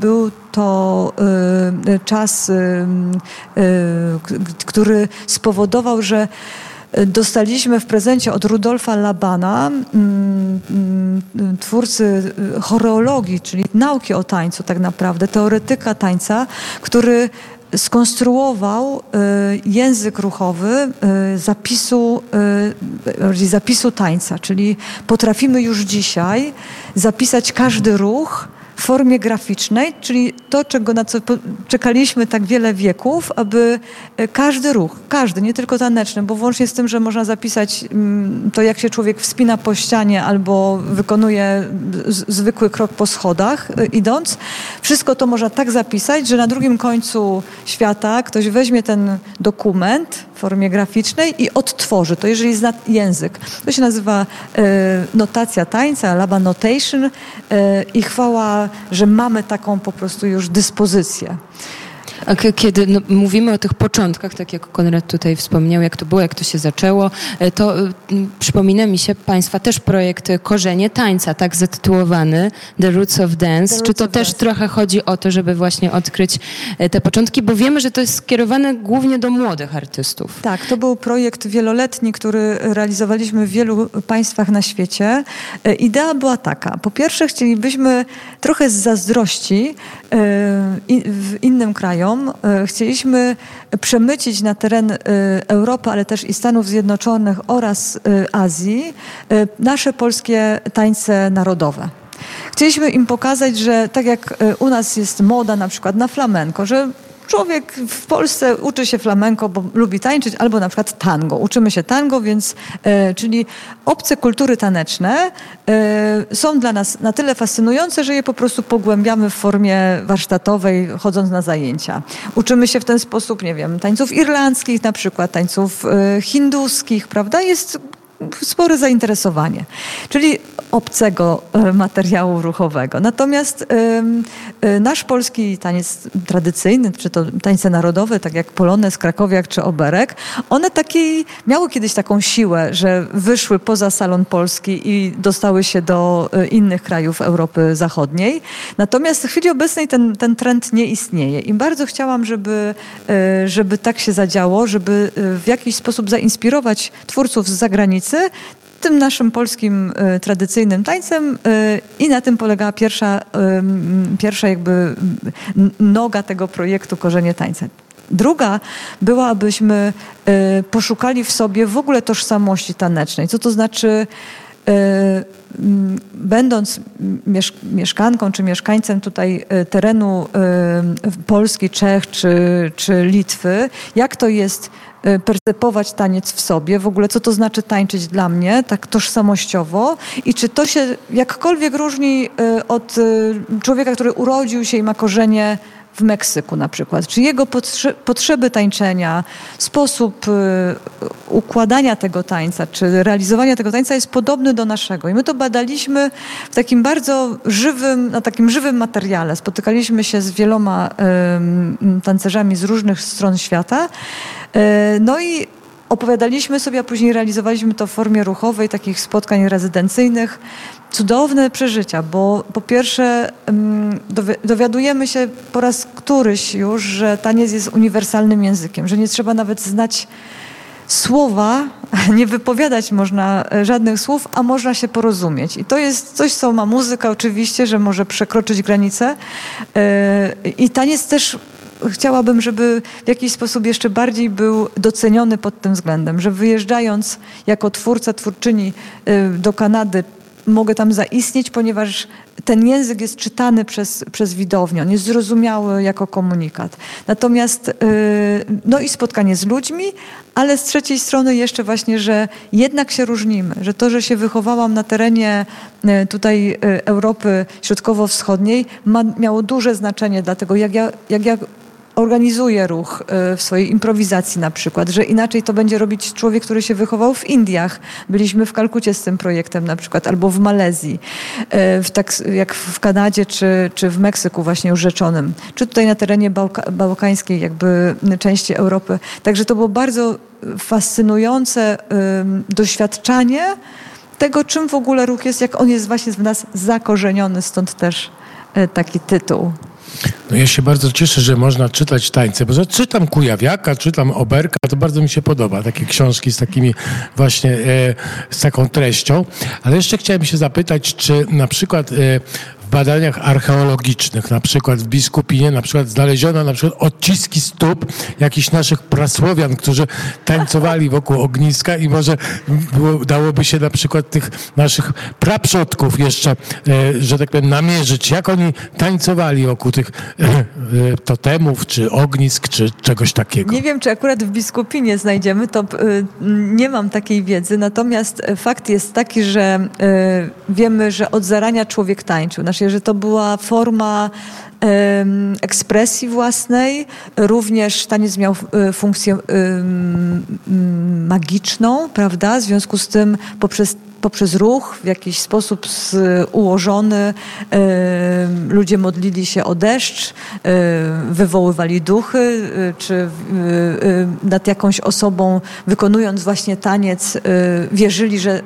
Był to czas, który spowodował, że Dostaliśmy w prezencie od Rudolfa Labana, mm, mm, twórcy y, choreologii, czyli nauki o tańcu tak naprawdę, teoretyka tańca, który skonstruował y, język ruchowy y, zapisu, zapisu tańca, czyli potrafimy już dzisiaj zapisać każdy ruch, formie graficznej, czyli to, czego na co czekaliśmy tak wiele wieków, aby e, każdy ruch, każdy, nie tylko taneczny, bo włącznie z tym, że można zapisać mm, to, jak się człowiek wspina po ścianie albo wykonuje zwykły krok po schodach e, idąc, wszystko to można tak zapisać, że na drugim końcu świata ktoś weźmie ten dokument w formie graficznej i odtworzy to, jeżeli zna język. To się nazywa e, notacja tańca, laba notation i chwała że mamy taką po prostu już dyspozycję. A kiedy no, mówimy o tych początkach, tak jak Konrad tutaj wspomniał, jak to było, jak to się zaczęło, e, to y, przypomina mi się Państwa też projekt Korzenie Tańca, tak zatytułowany The Roots of Dance. Roots Czy to też dance. trochę chodzi o to, żeby właśnie odkryć e, te początki, bo wiemy, że to jest skierowane głównie do młodych artystów. Tak, to był projekt wieloletni, który realizowaliśmy w wielu państwach na świecie. Idea była taka. Po pierwsze chcielibyśmy trochę z zazdrości w innym krajom E, chcieliśmy przemycić na teren e, Europy, ale też i Stanów Zjednoczonych oraz Azji nasze polskie tańce narodowe. Chcieliśmy im pokazać, że tak jak u nas jest moda na przykład na flamenko, że człowiek w Polsce uczy się flamenko, bo lubi tańczyć, albo na przykład tango. Uczymy się tango, więc, e, czyli obce kultury taneczne e, są dla nas na tyle fascynujące, że je po prostu pogłębiamy w formie warsztatowej, chodząc na zajęcia. Uczymy się w ten sposób, nie wiem, tańców irlandzkich na przykład, tańców e, hinduskich, prawda? Jest spore zainteresowanie, czyli obcego e, materiału ruchowego. Natomiast e, nasz polski taniec tradycyjny, czy to tańce narodowe, tak jak Polonez, Krakowiak czy Oberek, one takiej, miały kiedyś taką siłę, że wyszły poza salon polski i dostały się do e, innych krajów Europy Zachodniej. Natomiast w chwili obecnej ten, ten trend nie istnieje i bardzo chciałam, żeby, żeby tak się zadziało, żeby w jakiś sposób zainspirować twórców z zagranicy, tym naszym polskim y, tradycyjnym tańcem y, i na tym polegała pierwsza, y, pierwsza jakby noga tego projektu Korzenie Tańca. Druga była, abyśmy poszukali w sobie w ogóle tożsamości tanecznej. Co to znaczy będąc mieszkanką czy mieszkańcem tutaj terenu Polski, Czech czy, czy Litwy, jak to jest Y, percepować taniec w sobie, w ogóle co to znaczy tańczyć dla mnie, tak tożsamościowo i czy to się jakkolwiek różni y, od y, człowieka, który urodził się i ma korzenie w Meksyku na przykład. Czy jego potrzeby tańczenia, sposób układania tego tańca, czy realizowania tego tańca jest podobny do naszego. I my to badaliśmy w takim bardzo żywym, na takim żywym materiale. Spotykaliśmy się z wieloma tancerzami z różnych stron świata no i opowiadaliśmy sobie, a później realizowaliśmy to w formie ruchowej, takich spotkań rezydencyjnych. Cudowne przeżycia, bo po pierwsze dowiadujemy się po raz któryś już, że taniec jest uniwersalnym językiem, że nie trzeba nawet znać słowa, nie wypowiadać można e, żadnych słów, a można się porozumieć. I to jest coś, co ma muzyka oczywiście, że może przekroczyć granice. E, I taniec też chciałabym, żeby w jakiś sposób jeszcze bardziej był doceniony pod tym względem, że wyjeżdżając jako twórca, twórczyni y, do Kanady, mogę tam zaistnieć, ponieważ ten język jest czytany przez, przez widownię, on jest zrozumiały jako komunikat. Natomiast, y, no i spotkanie z ludźmi, ale z trzeciej strony jeszcze właśnie, że jednak się różnimy, że to, że się wychowałam na terenie y, tutaj Europy Środkowo-Wschodniej ma, miało duże znaczenie dla tego, jak ja, jak ja organizuje ruch e, w swojej improwizacji na przykład, że inaczej to będzie robić człowiek, który się wychował w Indiach. Byliśmy w Kalkucie z tym projektem na przykład, albo w Malezji, e, w tak, jak w Kanadzie, czy, czy w Meksyku właśnie już rzeczonym, czy tutaj na terenie bałka, bałkańskiej jakby części Europy. Także to było bardzo fascynujące doświadczanie tego, czym w ogóle ruch jest, jak on jest właśnie w nas zakorzeniony, stąd też e, taki tytuł. No ja się bardzo cieszę, że można czytać tańce, bo czytam Kujawiaka, czytam Oberka, to bardzo mi się podoba, takie książki z takimi właśnie, e, z taką treścią. Ale jeszcze chciałem się zapytać, czy na przykład e, badaniach archeologicznych, na przykład w Biskupinie, na przykład znaleziono na przykład odciski stóp jakichś naszych prasłowian, którzy tańcowali wokół ogniska i może było, dałoby się na przykład tych naszych praprzodków jeszcze, e, że tak powiem, namierzyć, jak oni tańcowali wokół tych e, e, totemów, czy ognisk, czy czegoś takiego. Nie wiem, czy akurat w Biskupinie znajdziemy, to nie mam takiej wiedzy, natomiast fakt jest taki, że wiemy, że od zarania człowiek tańczył. Że to była forma ekspresji własnej. Również taniec miał e, funkcję magiczną, prawda? W związku z tym poprzez poprzez ruch w jakiś sposób ułożony ludzie modlili się o deszcz, wywoływali duchy, czy nad jakąś osobą wykonując właśnie taniec wierzyli, że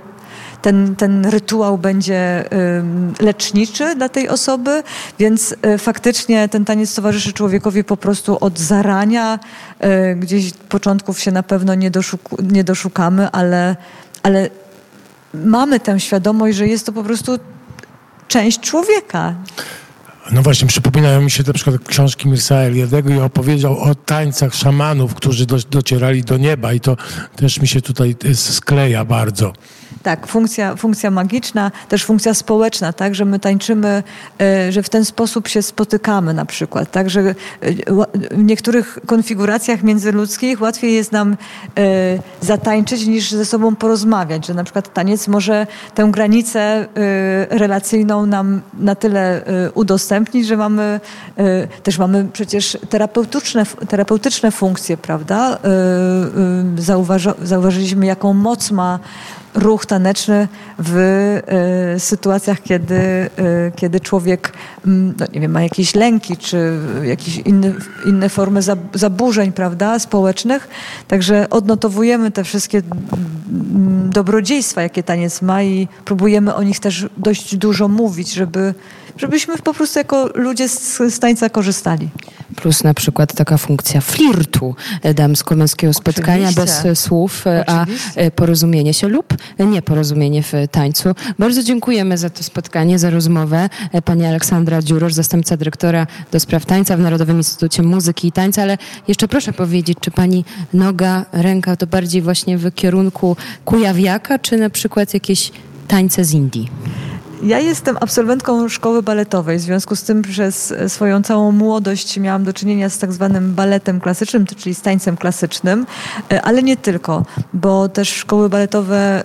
ten, ten rytuał będzie leczniczy dla tej osoby, więc y, faktycznie ten taniec towarzyszy człowiekowi po prostu od zarania. Y, gdzieś początków się na pewno nie, nie doszukamy, ale, ale mamy tę świadomość, że jest to po prostu część człowieka. No właśnie, przypominają mi się na przykład książki Mirsa Eliadego i opowiedział o tańcach szamanów, którzy do, docierali do nieba i to też mi się tutaj y, skleja bardzo. Tak, funkcja, funkcja magiczna, też funkcja społeczna, tak, że my tańczymy, e, że w ten sposób się spotykamy na przykład, tak, że e, w niektórych konfiguracjach międzyludzkich łatwiej jest nam e, zatańczyć niż ze sobą porozmawiać, że na przykład taniec może tę granicę relacyjną nam na tyle udostępnić, że mamy, też mamy przecież terapeutyczne, terapeutyczne funkcje, prawda? Zauważy, zauważyliśmy, jaką moc ma ruch taneczny w y, sytuacjach, kiedy, y, kiedy człowiek no nie wiem, ma jakieś lęki, czy jakieś inne, inne formy zaburzeń prawda, społecznych. Także odnotowujemy te wszystkie dobrodziejstwa, jakie taniec ma i próbujemy o nich też dość dużo mówić, żeby, żebyśmy po prostu jako ludzie z, z tańca korzystali. Plus na przykład taka funkcja flirtu damsko-męskiego spotkania Oczywiście. bez słów, a Oczywiście. porozumienie się lub nieporozumienie w tańcu. Bardzo dziękujemy za to spotkanie, za rozmowę. Pani Aleksandra Dziurosz, zastępca dyrektora do spraw tańca w Narodowym Instytucie Muzyki i Tańca, ale jeszcze proszę powiedzieć, czy pani noga, ręka to bardziej właśnie w kierunku kujawiaka, czy na przykład jakieś tańce z Indii? Ja jestem absolwentką szkoły baletowej, w związku z tym przez swoją całą młodość miałam do czynienia z tak zwanym baletem klasycznym, czyli z tańcem klasycznym, e, ale nie tylko, bo też szkoły baletowe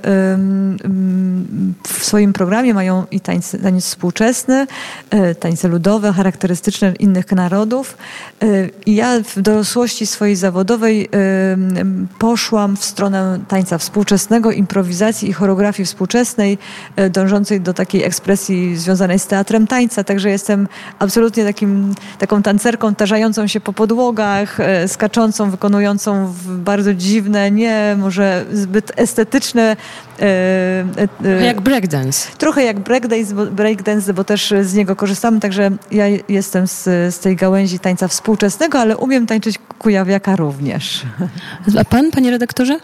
w swoim programie mają i tańce, taniec współczesny, e, tańce ludowe, charakterystyczne innych narodów. E, I ja w dorosłości swojej zawodowej poszłam w stronę tańca współczesnego, improwizacji i choreografii współczesnej, dążącej do takiej ekspresji związanej z teatrem tańca, także jestem absolutnie takim, taką tancerką tarzającą się po podłogach, e, skaczącą, wykonującą bardzo dziwne, nie może zbyt estetyczne. E, e, jak breakdance. Trochę jak breakdance, bo, breakdance, bo też z niego korzystamy, także ja jestem z, z tej gałęzi tańca współczesnego, ale umiem tańczyć kujawiaka również. A pan, panie redaktorze?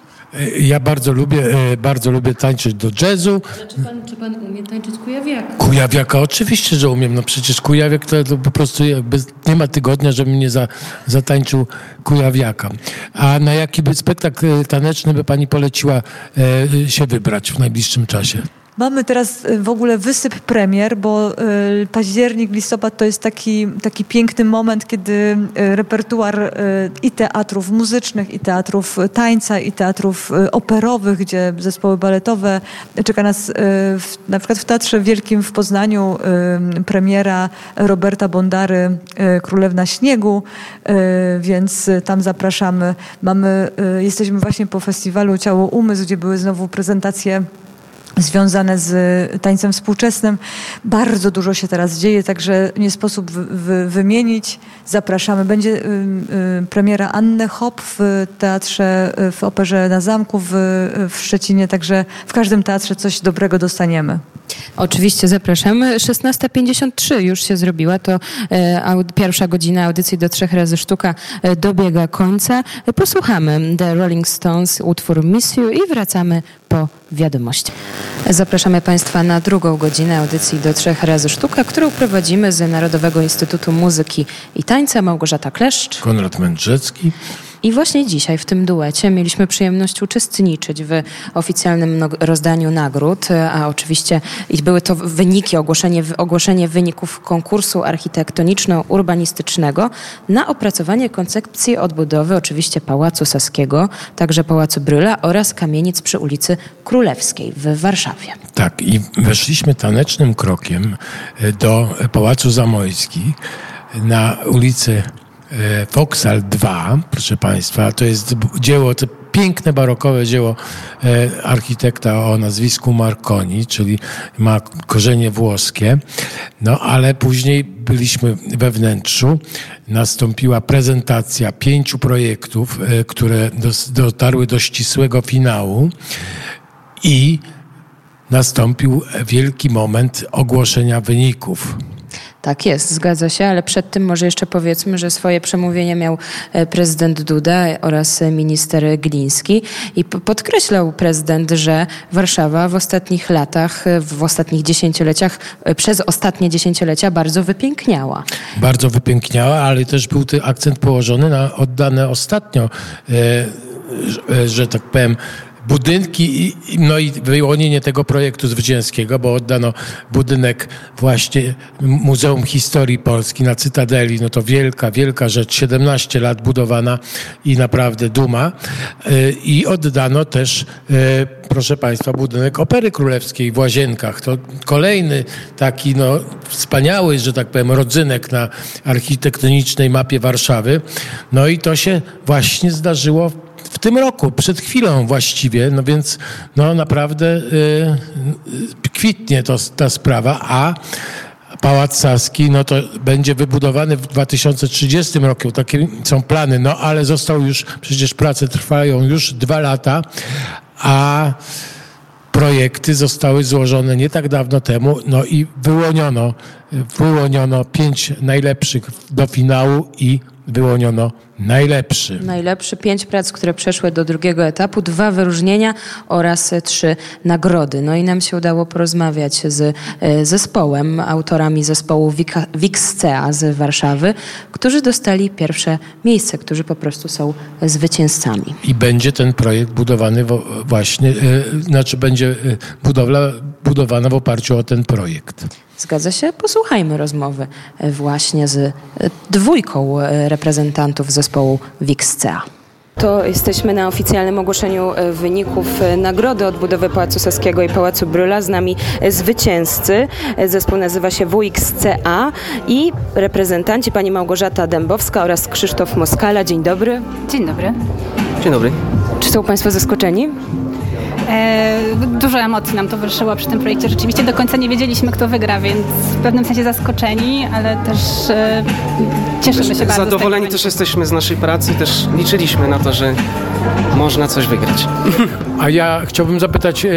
Ja bardzo lubię, e, bardzo lubię tańczyć do jazzu. Czy pan, czy pan umie tańczyć kujawiaka? Kujawiaka oczywiście, że umiem. No przecież kujawiak to, to po prostu jakby nie ma tygodnia, żebym nie za, zatańczył kujawiaka. A na jaki by spektakl taneczny by pani poleciła e, się wybrać w najbliższym czasie? Mamy teraz y, w ogóle wysyp premier, bo y, październik, listopad to jest taki, taki piękny moment, kiedy y, repertuar i teatrów muzycznych, i teatrów tańca, i teatrów operowych, gdzie zespoły baletowe czeka nas w, na przykład w Teatrze Wielkim w Poznaniu premiera Roberta Bondary Królewna Śniegu, więc tam zapraszamy. Mamy, jesteśmy właśnie po festiwalu Ciało Umysł, gdzie były znowu prezentacje związane z tańcem współczesnym. Bardzo dużo się teraz dzieje, także nie sposób wymienić. Zapraszamy. Będzie y, y, premiera Anny Hop w teatrze, y, w Operze na Zamku w, w Szczecinie, także w każdym teatrze coś dobrego dostaniemy. Oczywiście zapraszamy. 16.53 już się zrobiła. To e, pierwsza godzina audycji do trzech razy sztuka e, dobiega końca. E, posłuchamy The Rolling Stones, utwór Miss You i wracamy po wiadomości. Zapraszamy Państwa na drugą godzinę audycji do trzech razy sztuka, którą prowadzimy z Narodowego Instytutu Muzyki i Tańca Małgorzata Kleszcz. Konrad Mędrzecki. I właśnie dzisiaj w tym duecie mieliśmy przyjemność uczestniczyć w oficjalnym rozdaniu nagród, a oczywiście były to wyniki, ogłoszenie, ogłoszenie wyników konkursu architektoniczno-urbanistycznego na opracowanie koncepcji odbudowy oczywiście Pałacu Saskiego, także Pałacu Bryla oraz kamienic przy ulicy Królewskiej w Warszawie. Tak, i weszliśmy tanecznym krokiem do Pałacu Zamojski na ulicy E, 2, proszę Państwa, to jest dzieło, to piękne barokowe dzieło e, architekta o nazwisku Marconi, czyli ma korzenie włoskie. No ale później byliśmy we wnętrzu, nastąpiła prezentacja pięciu projektów, e, które dotarły do ścisłego finału i nastąpił wielki moment ogłoszenia wyników. Tak jest, zgadza się, ale przed tym może jeszcze powiedzmy, że swoje przemówienie miał e, prezydent Duda oraz minister Gliński i podkreślał prezydent, że Warszawa w ostatnich latach, e, w ostatnich dziesięcioleciach, e, przez ostatnie dziesięciolecia bardzo wypiękniała. Bardzo wypiękniała, ale też był akcent położony na oddane ostatnio, że tak powiem, budynki, no i wyłonienie tego projektu zwycięskiego, bo oddano budynek właśnie Muzeum Historii Polski na Cytadeli, no to wielka, wielka rzecz, 17 lat budowana i naprawdę duma. I oddano też, proszę Państwa, budynek Opery Królewskiej w Łazienkach. To kolejny taki no, wspaniały, że tak powiem, rodzynek na architektonicznej mapie Warszawy. No i to się właśnie zdarzyło w tym roku, przed chwilą właściwie, no więc no naprawdę y, y, kwitnie to, ta sprawa, a Pałac Saski, no to będzie wybudowany w 2030 roku. Takie są plany, no ale został już, przecież prace trwają już dwa lata, a projekty zostały złożone nie tak dawno temu, no i wyłoniono, wyłoniono pięć najlepszych do finału i wyłoniono najlepszy. Najlepszy, pięć prac, które przeszły do drugiego etapu, dwa wyróżnienia oraz trzy nagrody. No i nam się udało porozmawiać z e, zespołem, autorami zespołu Wixcea z Warszawy, którzy dostali pierwsze miejsce, którzy po prostu są zwycięzcami. I będzie ten projekt budowany właśnie, yy, znaczy będzie e, budowla budowana w oparciu o ten projekt. Zgadza się? Posłuchajmy rozmowy e, właśnie z e, dwójką e, reprezentantów zespołu Wixcea. To jesteśmy na oficjalnym ogłoszeniu wyników nagrody odbudowy Pałacu Saskiego i Pałacu Bryla. Z nami zwycięzcy. Zespół nazywa się WXCA i reprezentanci pani Małgorzata Dębowska oraz Krzysztof Moskala. Dzień dobry. Dzień dobry. Dzień dobry. Czy są państwo zaskoczeni? E, dużo emocji nam towarzyszyło przy tym projekcie. Rzeczywiście do końca nie wiedzieliśmy, kto wygra, więc w pewnym sensie zaskoczeni, ale też e, cieszymy się bardzo. Zadowoleni też jesteśmy z naszej pracy, też liczyliśmy na to, że można coś wygrać. A ja chciałbym zapytać e,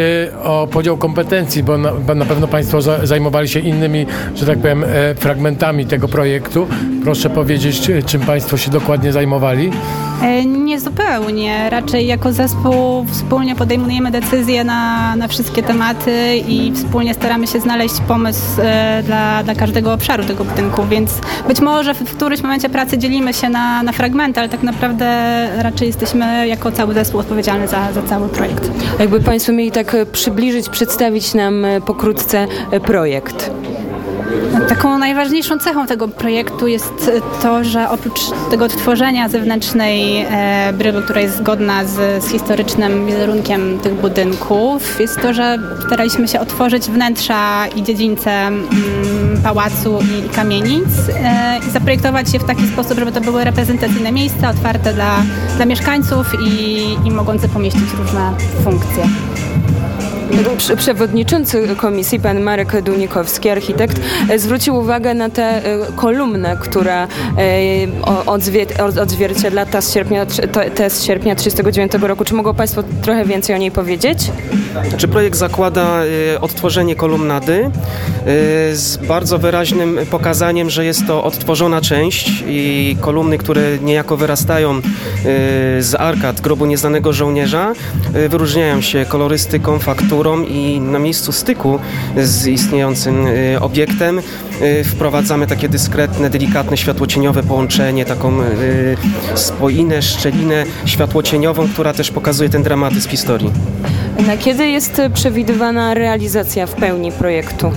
o podział kompetencji, bo na, bo na pewno Państwo za, zajmowali się innymi, że tak powiem, e, fragmentami tego projektu. Proszę powiedzieć, czym Państwo się dokładnie zajmowali? E, nie zupełnie. Raczej jako zespół wspólnie podejmujemy decyzje na, na wszystkie tematy i wspólnie staramy się znaleźć pomysł e, dla, dla każdego obszaru tego budynku, więc być może w którymś momencie pracy dzielimy się na, na fragmenty, ale tak naprawdę raczej jesteśmy jako cały zespół odpowiedzialny za, za cały projekt. Jakby Państwo mieli tak przybliżyć, przedstawić nam pokrótce projekt. Taką najważniejszą cechą tego projektu jest to, że oprócz tego odtworzenia zewnętrznej e, bryły, która jest zgodna z, z, historycznym wizerunkiem tych budynków, jest to, że staraliśmy się otworzyć wnętrza i dziedzińce mm, pałacu i, i kamienic e, i zaprojektować je w taki sposób, żeby to były reprezentacyjne miejsca, otwarte dla, dla mieszkańców i, i mogące pomieścić różne funkcje. Przewodniczący komisji, pan Marek Dunikowski, architekt, e, zwrócił uwagę na tę e, kolumnę, która e, odzwierciedla ta z sierpnia, te z sierpnia 1939 roku. Czy mogą Państwo trochę więcej o niej powiedzieć? Czy projekt zakłada odtworzenie kolumnady z bardzo wyraźnym pokazaniem, że jest to odtworzona część i kolumny, które niejako wyrastają z arkad grobu nieznanego żołnierza, wyróżniają się kolorystyką, fakturą, i na miejscu styku z istniejącym y, obiektem y, wprowadzamy takie dyskretne, delikatne światłocieniowe połączenie, taką y, spoinę, szczelinę światłocieniową, która też pokazuje ten dramatyzm historii. Na kiedy jest przewidywana realizacja w pełni projektu?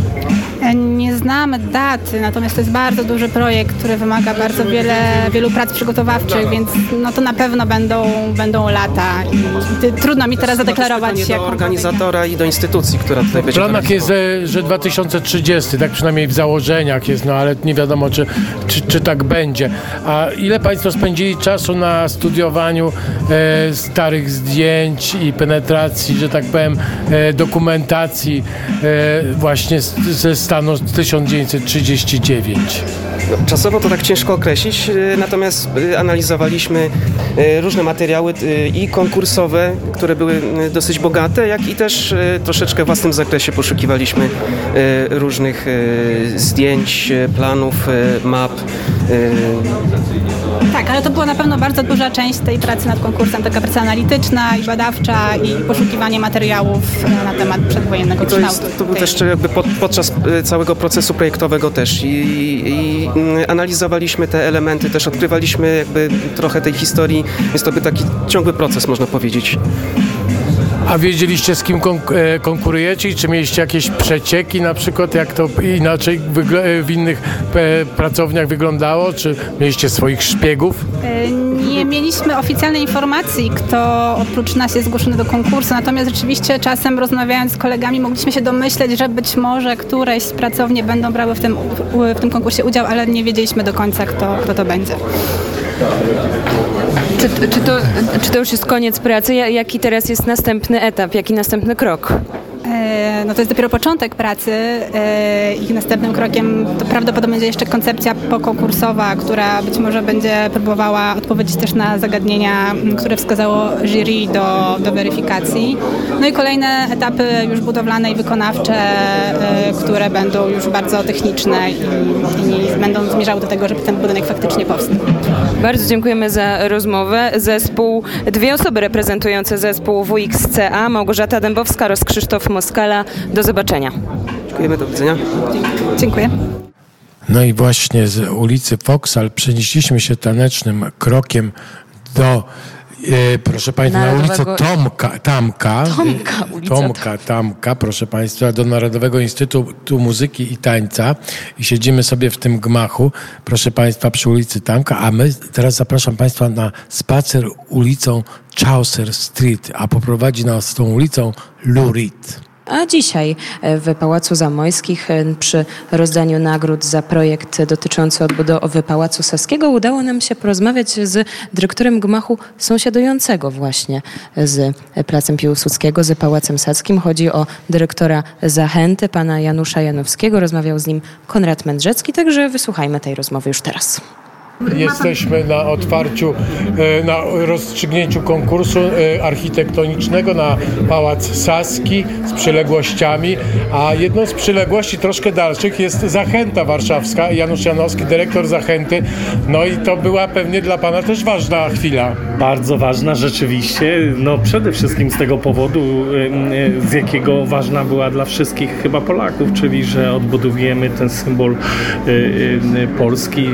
Nie znamy daty, natomiast to jest bardzo duży projekt, który wymaga bardzo wiele, wielu prac przygotowawczych, więc no to na pewno będą, będą lata i trudno mi teraz zadeklarować się. do organizatora i do instytucji, która tutaj będzie. W planach jest, że 2030, tak przynajmniej w założeniach jest, no ale nie wiadomo, czy, czy, czy tak będzie. A ile Państwo spędzili czasu na studiowaniu e, starych zdjęć i penetracji, że tak powiem, e, dokumentacji e, właśnie ze stanu 1939? Czasowo to tak ciężko określić, y, natomiast y, analizowaliśmy y, różne materiały i konkursowe, które były dosyć bogate, jak i też troszeczkę w własnym zakresie poszukiwaliśmy różnych zdjęć, planów, map. Tak, ale to była na pewno bardzo duża część tej pracy nad konkursem, taka praca analityczna i badawcza i poszukiwanie materiałów na temat przedwojennego to kształtu. Jest, to był też jakby pod, podczas całego procesu projektowego też i, i analizowaliśmy te elementy, też odkrywaliśmy jakby trochę tej historii. Jest to by taki ciągły proces, można powiedzieć. A wiedzieliście z kim e, konkurujecie czy mieliście jakieś przecieki na przykład, jak to inaczej w innych pracowniach wyglądało? Czy mieliście swoich szpiegów? Nie mieliśmy oficjalnej informacji, kto oprócz nas jest zgłoszony do konkursu, natomiast rzeczywiście czasem rozmawiając z kolegami mogliśmy się domyśleć, że być może któreś z pracowni będą brały w tym, w tym konkursie udział, ale nie wiedzieliśmy do końca, kto, kto to będzie. Czy, czy, to, czy to już jest koniec pracy? Jaki teraz jest następny etap? Jaki następny krok? E, no to jest dopiero początek pracy. E, ich następnym krokiem to prawdopodobnie będzie jeszcze koncepcja pokonkursowa, która być może będzie próbowała odpowiedzieć też na zagadnienia, które wskazało jury do, do weryfikacji. No i kolejne etapy już budowlane i wykonawcze, e, które będą już bardzo techniczne i, i będą zmierzały do tego, żeby ten budynek faktycznie powstał. Bardzo dziękujemy za rozmowę. Zespół, dwie osoby reprezentujące zespół WXCA, Małgorzata Dębowska oraz Krzysztof Moskala. Do zobaczenia. Dziękujemy, do widzenia. Dziękuję. No i właśnie z ulicy Foksal przenieśliśmy się tanecznym krokiem do proszę Państwa, na ulicę Tomka, Tamka, Tomka, ulica Tomka, Tamka, proszę Państwa, do Narodowego Instytutu Muzyki i Tańca. I siedzimy sobie w tym gmachu, proszę Państwa, przy ulicy Tamka, a my teraz zapraszam Państwa na spacer ulicą Chaucer Street, a poprowadzi nas tą ulicą Lurid. A dzisiaj e, w Pałacu Zamojskich e, przy rozdaniu nagród za projekt dotyczący odbudowy Pałacu Saskiego udało nam się porozmawiać z dyrektorem gmachu sąsiadującego właśnie z Placem Piłsudskiego, z Pałacem Saskim. Chodzi o dyrektora Zachęty, pana Janusza Janowskiego. Rozmawiał z nim Konrad Mędrzecki, także wysłuchajmy tej rozmowy już teraz. Jesteśmy na otwarciu, e, na rozstrzygnięciu konkursu e, architektonicznego na Pałac Saski z przyległościami, a jedną z przyległości troszkę dalszych jest Zachęta Warszawska. Janusz Janowski, dyrektor Zachęty. No i to była pewnie dla Pana też ważna chwila. Bardzo ważna, rzeczywiście. No przede wszystkim z tego powodu, e, z jakiego ważna była dla wszystkich chyba Polaków, czyli że odbudowujemy ten symbol Polski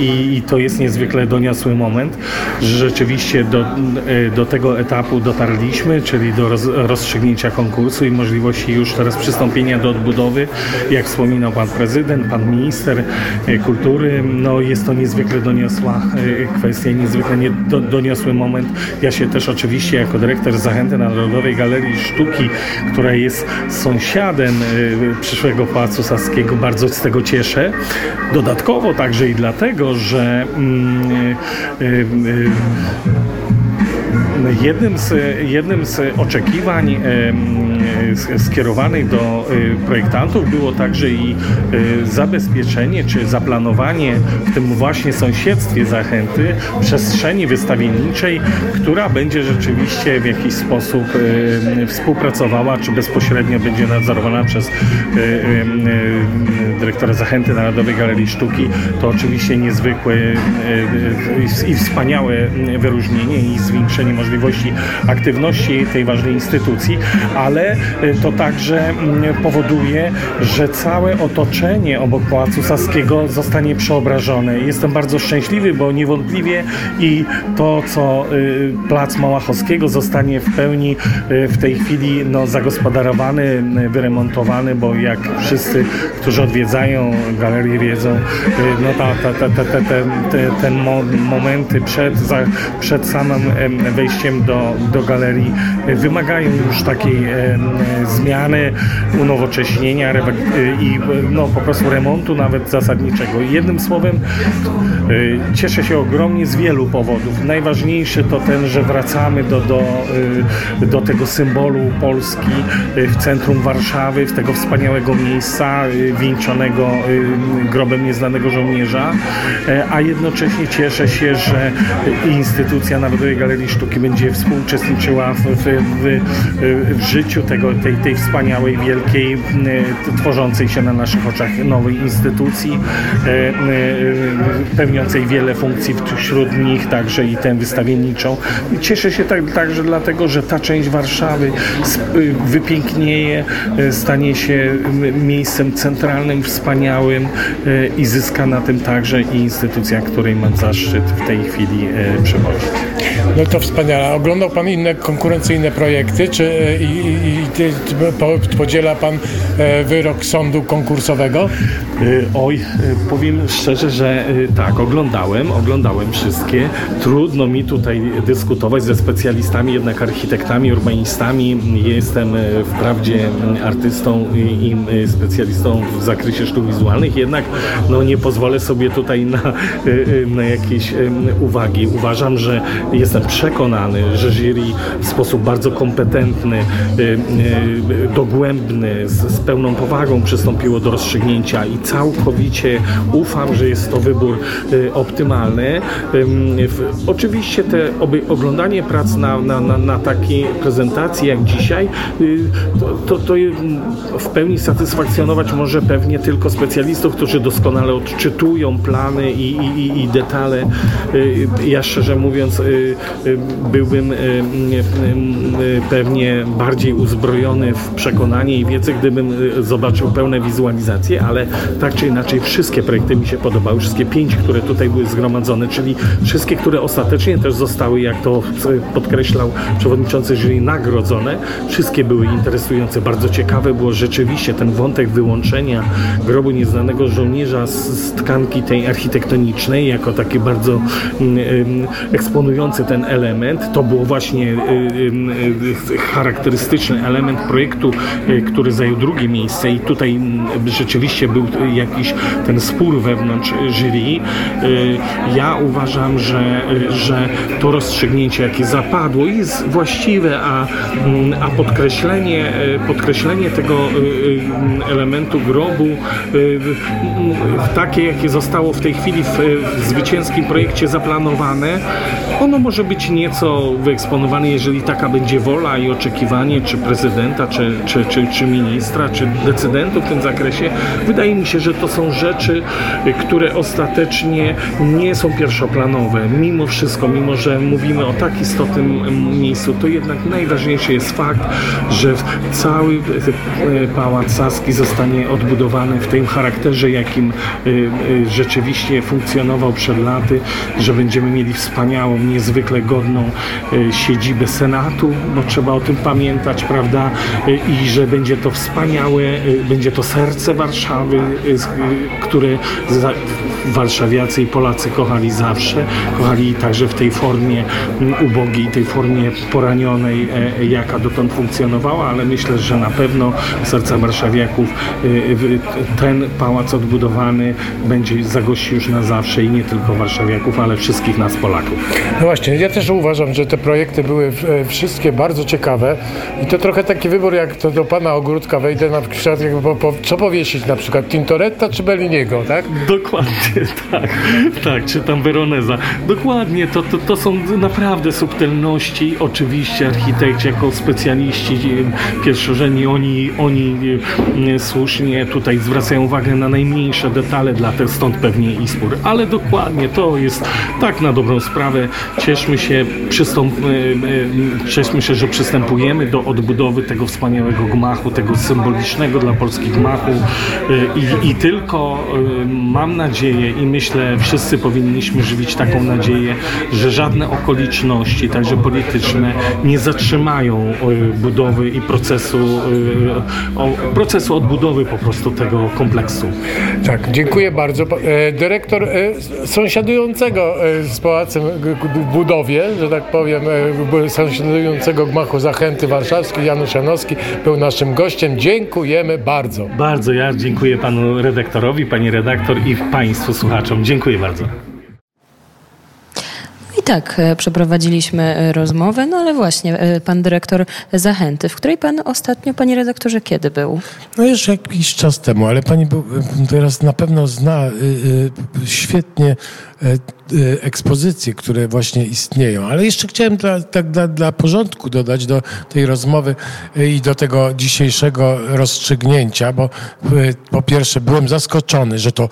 i i to jest niezwykle doniosły moment, że rzeczywiście do, e, do tego etapu dotarliśmy, czyli do roz, rozstrzygnięcia konkursu i możliwości już teraz przystąpienia do odbudowy. Jak wspominał pan prezydent, pan minister e, kultury, no jest to niezwykle doniosła e, kwestia, niezwykle nie, do, doniosły moment. Ja się też oczywiście jako dyrektor Zachęty Narodowej Galerii Sztuki, która jest sąsiadem przyszłego Pałacu Saskiego, bardzo z tego cieszę. Dodatkowo także i dlatego, że że mm, y, y, y, jednym z, jednym z oczekiwań skierowanych do projektantów było także i zabezpieczenie czy zaplanowanie w tym właśnie sąsiedztwie zachęty przestrzeni wystawienniczej, która będzie rzeczywiście w jakiś sposób współpracowała czy bezpośrednio będzie nadzorowana przez dyrektora Zachęty Narodowej Galerii Sztuki. To oczywiście niezwykłe i wspaniałe wyróżnienie i zwiększenie możliwości aktywności tej ważnej instytucji, ale to także powoduje, że całe otoczenie obok Pałacu Saskiego zostanie przeobrażone. Jestem bardzo szczęśliwy, bo niewątpliwie i to, co Plac Małachowskiego zostanie w pełni w tej chwili no, zagospodarowany, wyremontowany, bo jak wszyscy, którzy odwiedzają galerię wiedzą, no ta, ta, ta, te, te momenty przed, za, przed samym wejściem do, do galerii wymagają już takiej zmiany, unowocześnienia i no, po prostu remontu nawet zasadniczego. Jednym słowem e, cieszę się ogromnie z wielu powodów. Najważniejszy to ten, że wracamy do, do, e, do tego symbolu Polski e, w centrum Warszawy, w tego wspaniałego miejsca wieńczonego grobem nieznanego żołnierza, a jednocześnie cieszę się, że instytucja Narodowej Galerii Sztuki będzie współuczestniczyła w, w, w, w życiu tego, tej, tej wspaniałej, wielkiej, tworzącej się na naszych oczach nowej instytucji, pełniącej wiele funkcji, wśród nich także i tę wystawienniczą. Cieszę się tak, także dlatego, że ta część Warszawy wypięknieje, stanie się miejscem centralnym, wspaniałym i zyska na tym także i instytucja, której mam zaszczyt w tej chwili przewozić. No to wspaniale. Oglądał Pan inne konkurencyjne projekty, czy i, i, i podziela Pan e, wyrok sądu konkursowego? E, oj, e, powiem szczerze, że tak, oglądałem, oglądałem wszystkie. Trudno mi tutaj dyskutować ze specjalistami, jednak architektami, urbanistami. Jestem wprawdzie artystą i specjalistą w zakresie sztuk wizualnych, jednak no, nie pozwolę sobie tutaj na, na jakieś uwagi. Uważam, że jestem przekonany, że jury w sposób bardzo kompetentny, dogłębny, z, z pełną powagą przystąpiło do rozstrzygnięcia i całkowicie ufam, że jest to wybór y, optymalny. Oczywiście te oglądanie prac na, na, na, na takiej prezentacji jak dzisiaj, to, to, to w pełni satysfakcjonować może pewnie tylko specjalistów, którzy doskonale odczytują plany i, i, i detale. Ja szczerze mówiąc byłbym pewnie bardziej uzbrojony w przekonanie i wiedzę, gdybym zobaczył pełne wizualizacje, ale tak czy inaczej wszystkie projekty mi się podobały, wszystkie pięć, które tutaj były zgromadzone, czyli wszystkie, które ostatecznie też zostały, jak to podkreślał przewodniczący jury, nagrodzone, wszystkie były interesujące, bardzo ciekawe było rzeczywiście ten wątek wyłączenia grobu nieznanego żołnierza z tkanki tej architektonicznej, jako taki bardzo eksponujący ten element. To było właśnie y, y, y, charakterystyczny element projektu, który zajął drugie miejsce i tutaj rzeczywiście był jakiś ten spór wewnątrz jury. Ja uważam, że, że to rozstrzygnięcie, jakie zapadło, jest właściwe, a, a podkreślenie, podkreślenie tego elementu grobu takie, jakie zostało w tej chwili w, w zwycięskim projekcie zaplanowane, ono może być nieco wyeksponowane, jeżeli taka będzie wola i oczekiwanie, czy prezydenta, czy, czy, czy, czy ministra, czy decydentów w tym zakresie. Wydaje mi się, że to są rzeczy, które ostatecznie nie są pierwszoplanowe. Mimo wszystko, mimo że mówimy o tak istotnym miejscu, to jednak najważniejszy jest fakt, że cały e, Pałac Saski zostanie odbudowany w tym charakterze, jakim e, e, rzeczywiście funkcjonował przed laty, że będziemy mieli wspaniałą, niezwykle godną siedzibę Senatu, bo trzeba o tym pamiętać, prawda? I że będzie to wspaniałe, e, będzie to serce Warszawy, które warszawiacy i Polacy kochali zawsze, kochali także w tej formie ubogiej, tej formie poranionej, jaka dotąd funkcjonowała, ale myślę, że na pewno serca warszawiaków ten pałac odbudowany będzie zagości już na zawsze i nie tylko warszawiaków, ale wszystkich nas Polaków. No właśnie, ja też uważam, że te projekty były e, wszystkie bardzo ciekawe i to trochę taki wybór, jak to do pana ogródka wejdę na przykład, po, po, co powiesić na przykład, Tintoretta czy Belliniego, tak? Dokładnie, tak, tak, czy tam Veroneza. Dokładnie, to, to, to są naprawdę subtelności, oczywiście architekci jako specjaliści pierwszorzędni, oni, oni e, słusznie tutaj zwracają uwagę na najmniejsze detale, dla tych stąd pewnie i spór, ale dokładnie, to jest tak na dobrą sprawę, cieszmy się, przystąp, e, e, cieszmy się, że przystępujemy do odbudowy tego wspaniałego gmachu, tego symbolicznego dla Polski gmachu e, i, i tylko mam nadzieję i myślę, wszyscy powinniśmy żywić taką nadzieję, że żadne okoliczności, także polityczne, nie zatrzymają budowy i procesu, procesu odbudowy po prostu tego kompleksu. Tak, dziękuję bardzo. Dyrektor sąsiadującego z Pałacem w budowie, że tak powiem, e, sąsiadującego gmachu Zachęty Warszawskiej, Janusz Janowski był naszym gościem. Dziękujemy bardzo. Bardzo ja dziękuję panu redaktorowi, pani redaktor i państwu słuchaczom. Dziękuję bardzo. I tak e, przeprowadziliśmy e, rozmowę, no ale właśnie e, pan dyrektor Zachęty, w której pan ostatnio, panie redaktorze, kiedy był? No jeszcze jakiś czas temu, ale pani był, teraz na pewno zna świetnie ekspozycje, które właśnie istnieją. Ale jeszcze chciałem dla, tak dla, dla porządku dodać do tej rozmowy i do tego dzisiejszego rozstrzygnięcia, bo po pierwsze byłem zaskoczony, że to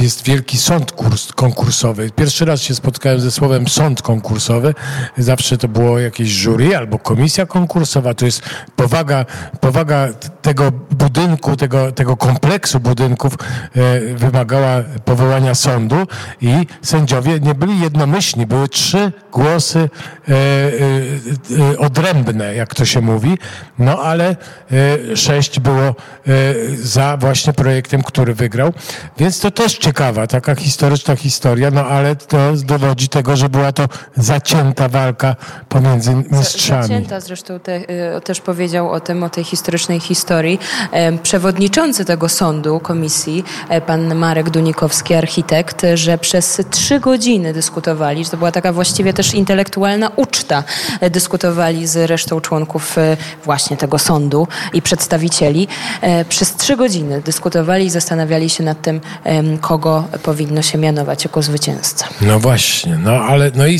jest wielki sąd kurs, konkursowy. Pierwszy raz się spotkałem ze słowem sąd konkursowy. Zawsze to było jakieś jury albo komisja konkursowa. To jest powaga, powaga tego budynku, tego, tego kompleksu budynków e, wymagała powołania sądu i sędziowie nie byli jednomyślni. Były trzy głosy e, e, e odrębne, jak to się mówi. No ale e, sześć było e, za właśnie projektem, który wygrał. Więc to też ciekawa, taka historyczna historia, no ale to dowodzi tego, że była to zacięta walka pomiędzy mistrzami. Zacięta zresztą te, y, też powiedział o tym, o tej historycznej historii. Przewodniczący tego sądu, komisji, e, pan Marek Dunikowski, architekt, że przez trzy godziny dyskutowali, że to była taka właściwie też intelektualna uczta, e, dyskutowali z resztą członków e, właśnie tego sądu i przedstawicieli. Przez trzy godziny dyskutowali i zastanawiali się nad tym, kogo powinno się mianować jako zwycięzca. No właśnie, no ale no i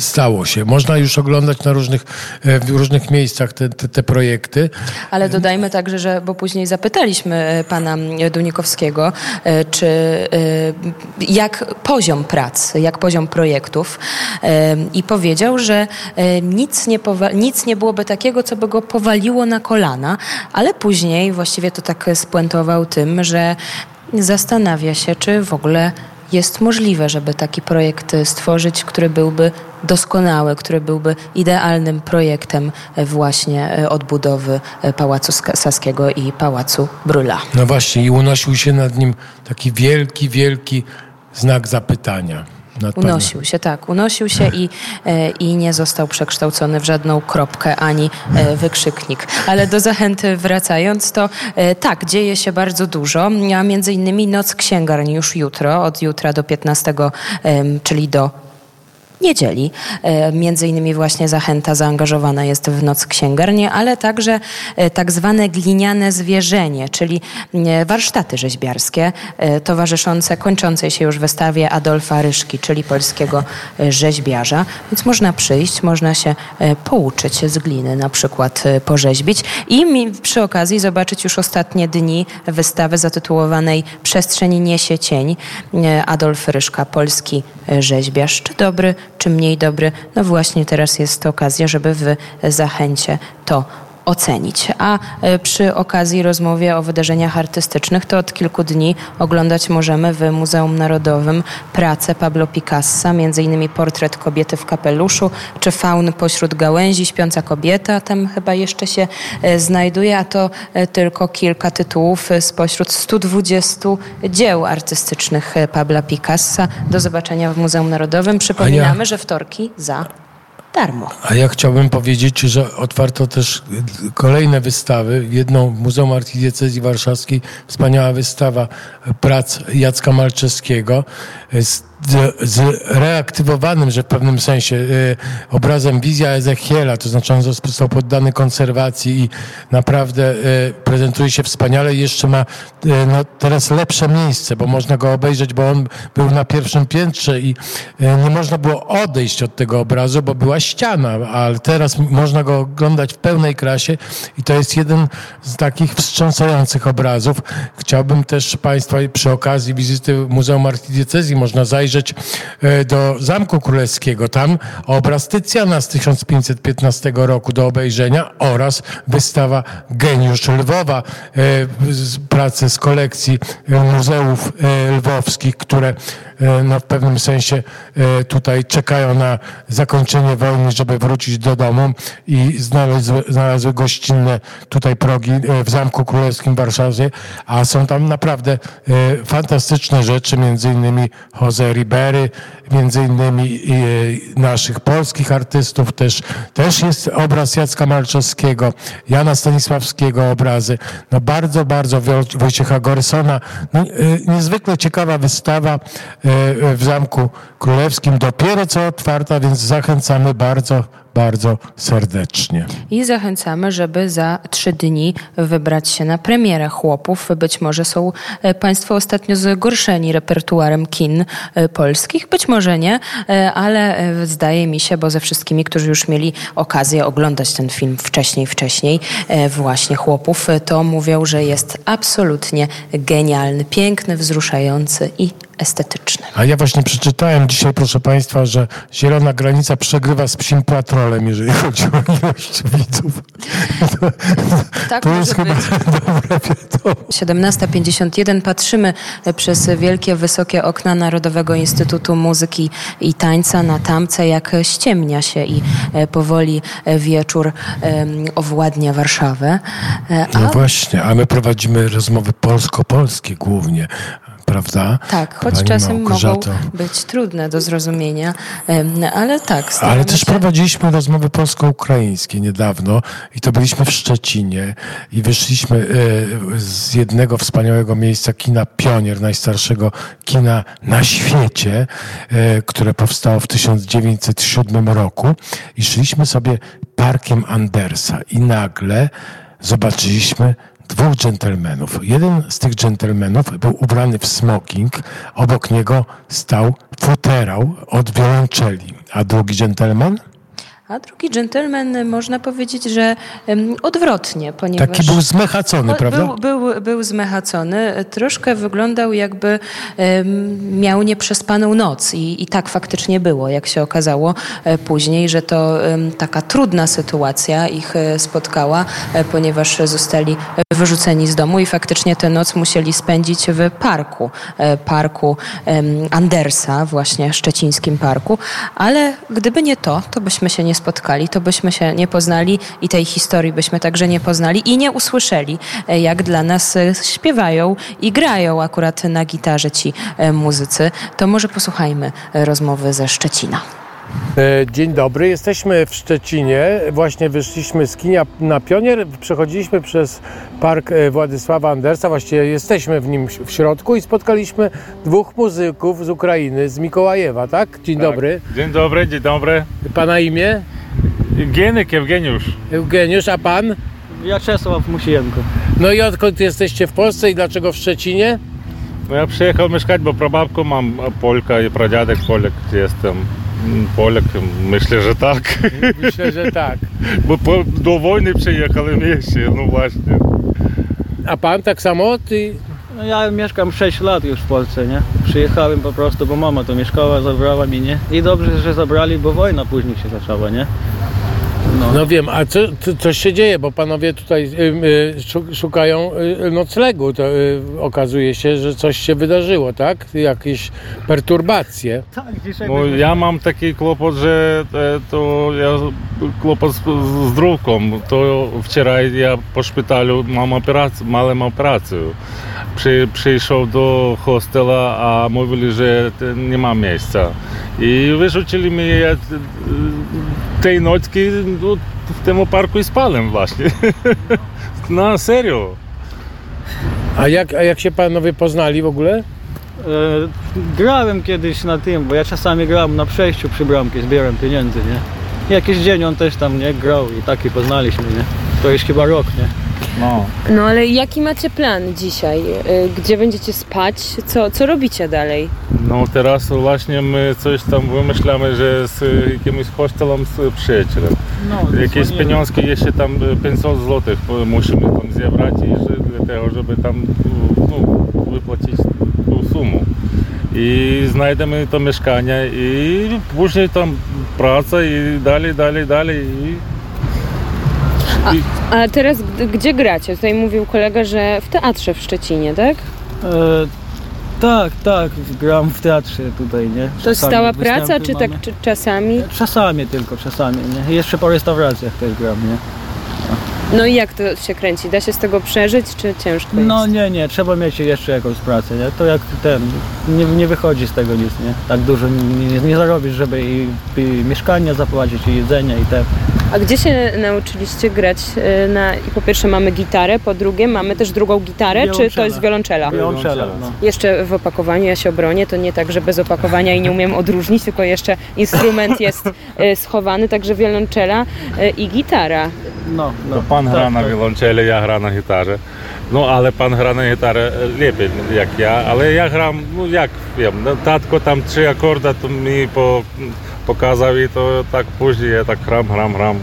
stało się. Można już oglądać na różnych, e, w różnych miejscach te, te, te projekty. Ale dodajmy także, że bo później zapytaliśmy e, pana Dunikowskiego, e, czy jak poziom prac, jak poziom projektów i powiedział, że nic nie, nic nie byłoby takiego, co by go powaliło na kolana, ale później właściwie to tak spuentował tym, że zastanawia się, czy w ogóle jest możliwe, żeby taki projekt stworzyć, który byłby doskonały, który byłby idealnym projektem właśnie e, odbudowy e, Pałacu Saskiego i Pałacu Brula. No właśnie i unosił się nad nim taki wielki, wielki znak zapytania. Unosił się, tak. Unosił się i, e, i nie został przekształcony w żadną kropkę ani e, wykrzyknik. Ale do zachęty wracając, to e, tak, dzieje się bardzo dużo, a między innymi Noc Księgarni już jutro, od jutra do 15, czyli do niedzieli. E, między innymi właśnie Zachęta zaangażowana jest w Noc Księgarni, ale także e, tak zwane gliniane zwierzenie, czyli e, warsztaty rzeźbiarskie towarzyszące kończącej się już wystawie Adolfa Ryszki, czyli polskiego rzeźbiarza. Więc można przyjść, można się pouczyć z gliny, na przykład porzeźbić i przy okazji zobaczyć już ostatnie dni wystawy zatytułowanej Przestrzeń niesie cień. Adolf Ryszka, polski rzeźbiarz. Czy dobry, czy mniej dobry, no właśnie teraz jest to okazja, żeby w zachęcie to ocenić. A e, przy okazji rozmowy o wydarzeniach artystycznych, to od kilku dni oglądać możemy w Muzeum Narodowym pracę Pablo Picassa, między innymi portret kobiety w kapeluszu, czy faun pośród gałęzi, śpiąca kobieta, tam chyba jeszcze się e, znajduje, a to e, tylko kilka tytułów spośród 120 dzieł artystycznych Pabla Picassa. Do zobaczenia w Muzeum Narodowym. Przypominamy, ja... że wtorki za darmo. A ja chciałbym powiedzieć, że otwarto też kolejne wystawy. Jedną Muzeum Archidiecezji Warszawskiej, wspaniała wystawa prac Jacka Malczewskiego zreaktywowanym, że w pewnym sensie y, obrazem wizja Ezechiela, to znaczy on został poddany konserwacji i naprawdę y, prezentuje się wspaniale i jeszcze ma y, no, teraz lepsze miejsce, bo można go obejrzeć, bo on był na pierwszym piętrze i nie można było odejść od tego obrazu, bo była ściana, ale teraz można go oglądać w pełnej krasie i to jest jeden z takich wstrząsających obrazów. Chciałbym też Państwa przy okazji wizyty Muzeum Archidiecezji można zajrzeć e, do Zamku Królewskiego. Tam obraz Tycjana z 1515 roku do obejrzenia oraz wystawa Geniusz Lwowa, e, prace z kolekcji muzeów e, lwowskich, które no, w pewnym sensie tutaj czekają na zakończenie wojny, żeby wrócić do domu i znalazły, znalazły gościnne tutaj progi w Zamku Królewskim w Warszawie, a są tam naprawdę fantastyczne rzeczy, między innymi Jose Ribery, między innymi naszych polskich artystów, też, też jest obraz Jacka Malczowskiego, Jana Stanisławskiego obrazy, no bardzo, bardzo Wojciecha Gorsona, no, e, niezwykle ciekawa wystawa, e, w Zamku Królewskim. Dopiero co otwarta, więc zachęcamy bardzo, bardzo serdecznie. I zachęcamy, żeby za trzy dni wybrać się na premierę chłopów. Być może są e, Państwo ostatnio zgorszeni repertuarem kin e, polskich, być może nie, e, ale zdaje mi się, bo ze wszystkimi, którzy już mieli okazję oglądać ten film wcześniej, wcześniej, właśnie chłopów, to mówią, że jest absolutnie genialny, piękny, wzruszający i estetyczny. A ja właśnie przeczytałem dzisiaj, proszę Państwa, że Zielona Granica przegrywa z Psim Patrolem, jeżeli chodzi o ilość widzów. To, tak to jest chyba dobra wiadomość. 17.51 patrzymy przez wielkie, wysokie okna Narodowego Instytutu Muzyki i Tańca na tamce, jak ściemnia się i e, powoli wieczór owładnia Warszawę. E, a... No właśnie, a my prowadzimy rozmowy polsko-polskie głównie, prawda? Tak, choć Pani czasem Małgorzato. mogą być trudne do zrozumienia, ale tak. Ale też się... prowadziliśmy rozmowy polsko-ukraińskie niedawno i to byliśmy w Szczecinie i wyszliśmy e, z jednego wspaniałego miejsca kina Pionier, najstarszego kina na świecie, e, które powstało w 1907 roku i szliśmy sobie parkiem Andersa i nagle zobaczyliśmy dwóch dżentelmenów. Jeden z tych dżentelmenów był ubrany w smoking, obok niego stał futerał od wiolonczeli, a drugi dżentelmen a drugi dżentelmen, można powiedzieć, że odwrotnie, ponieważ... Taki był zmechacony, prawda? Był, był, był zmechacony. Troszkę wyglądał jakby miał nieprzespaną noc I, i tak faktycznie było, jak się okazało e, później, że to taka trudna sytuacja ich e, spotkała, e, ponieważ zostali wyrzuceni z domu i faktycznie tę noc musieli spędzić w parku, parku Andersa, właśnie szczecińskim parku, ale gdyby nie to, to byśmy się nie spotkali, to byśmy się nie poznali i tej historii byśmy także nie poznali i nie usłyszeli, e, jak dla nas e, śpiewają i grają akurat na gitarze ci e, muzycy. To może posłuchajmy rozmowy ze Szczecina. Dzień dobry, jesteśmy w Szczecinie. Właśnie wyszliśmy z kinia na Pionier, przechodziliśmy przez park Władysława Andersa, właściwie jesteśmy w nim w środku i spotkaliśmy dwóch muzyków z Ukrainy, z Mikołajewa, tak? Dzień tak. dobry. Dzień dobry, dzień dobry. Pana imię? Gienek Eugeniusz. Eugeniusz, a pan? Ja Czesław Musienko. No i odkąd jesteście w Polsce i dlaczego w Szczecinie? No ja przyjechał mieszkać, bo prababką mam Polka i pradziadek Polek jestem. Polek, myślę, że tak. Myślę, że tak. Bo po, do wojny przyjechałem jeszcze, no właśnie. A pan tak samo? Ty... No ja mieszkam 6 lat już w Polsce, nie? Przyjechałem po prostu, bo mama to mieszkała, zabrała mnie, nie? I dobrze, że zabrali, bo wojna później się zaczęła, nie? No. no wiem, a co, co, coś się dzieje, bo panowie tutaj y, y, szukają y, noclegu. To y, okazuje się, że coś się wydarzyło, tak? Jakieś perturbacje. Tak, dzisiaj no, ja mam taki kłopot, że e, to ja kłopot z, z drugą. To wczoraj ja po szpitalu mam operację, małą operację. Przy, przyszedł do hostela, a mówili, że nie ma miejsca. I wyrzucili mnie tej nocki no, w tym parku i spałem właśnie. Na serio. A jak, a jak się panowie poznali w ogóle? E, grałem kiedyś na tym, bo ja czasami grałem na przejściu przy bramki, zbieram pieniędzy, nie? Jakiś dzień on też tam nie grał i taki poznaliśmy, nie? To już chyba rok, nie? No. no ale jaki macie plan dzisiaj? Y, gdzie będziecie spać? Co, co robicie dalej? No teraz właśnie my coś tam wymyślamy, że z jakimś hostelem z przyjacielem. No, Jakieś pieniążki jeszcze tam 500 zł musimy tam zebrać i że, dlatego, żeby tam no, wypłacić tą sumę. I znajdziemy to mieszkanie i później tam praca i dalej, dalej, dalej. I a, a teraz gdzie gracie? Tutaj mówił kolega, że w teatrze w Szczecinie, tak? E, tak, tak, gram w teatrze tutaj, nie? Czasami to stała praca, czy tak czy czasami? Czasami tylko, czasami, nie? Jeszcze po restauracjach też gram, nie? No i jak to się kręci? Da się z tego przeżyć, czy ciężko jest? No nie, nie, trzeba mieć jeszcze jakąś pracę, nie? To jak ten, nie, nie wychodzi z tego nic, nie? Tak dużo nie, nie, nie zarobisz, żeby i, i mieszkania zapłacić, i jedzenie, i te A gdzie się nauczyliście grać? E, na, I po pierwsze mamy gitarę, po drugie mamy też drugą gitarę, czy to jest wiolonczela? Wiolonczela, no. Jeszcze w opakowaniu ja się obronię, to nie tak, że bez opakowania i nie umiem odróżnić, tylko jeszcze instrument jest e, schowany, także wiolonczela e, i gitara. No, no. To pan gra Tak, na tak. wiolonczeli, ja gra na gitarze. No ale pan gra na gitarę e, lepiej jak ja, ale ja gram, no jak wiem, no, tatko tam trzy akorda to mi po, pokazał i to tak później ja tak gram, gram, gram.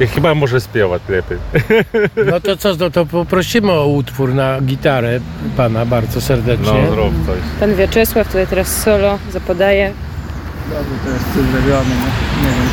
I chyba może śpiewać lepiej. No to co, no to poprosimy o utwór na gitarę pana bardzo serdecznie. No zrób coś. Pan Wieczesław tutaj teraz solo zapodaje. Dobrze, to jest coś zrobione, nie? Nie wiem.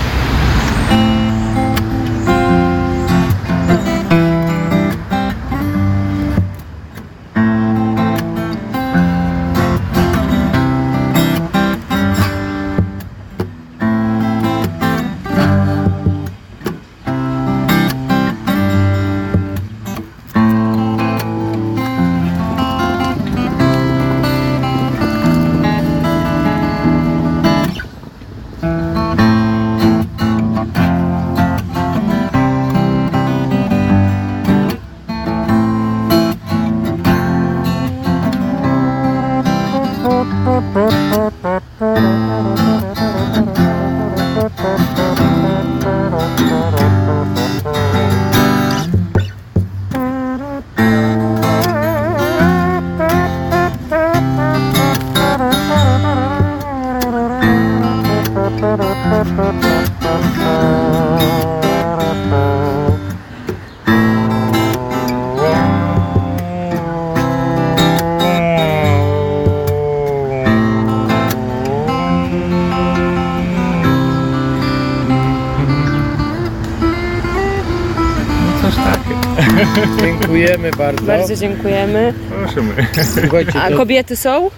Dziękujemy bardzo. Bardzo dziękujemy. Prosimy. Słuchajcie, A to kobiety są?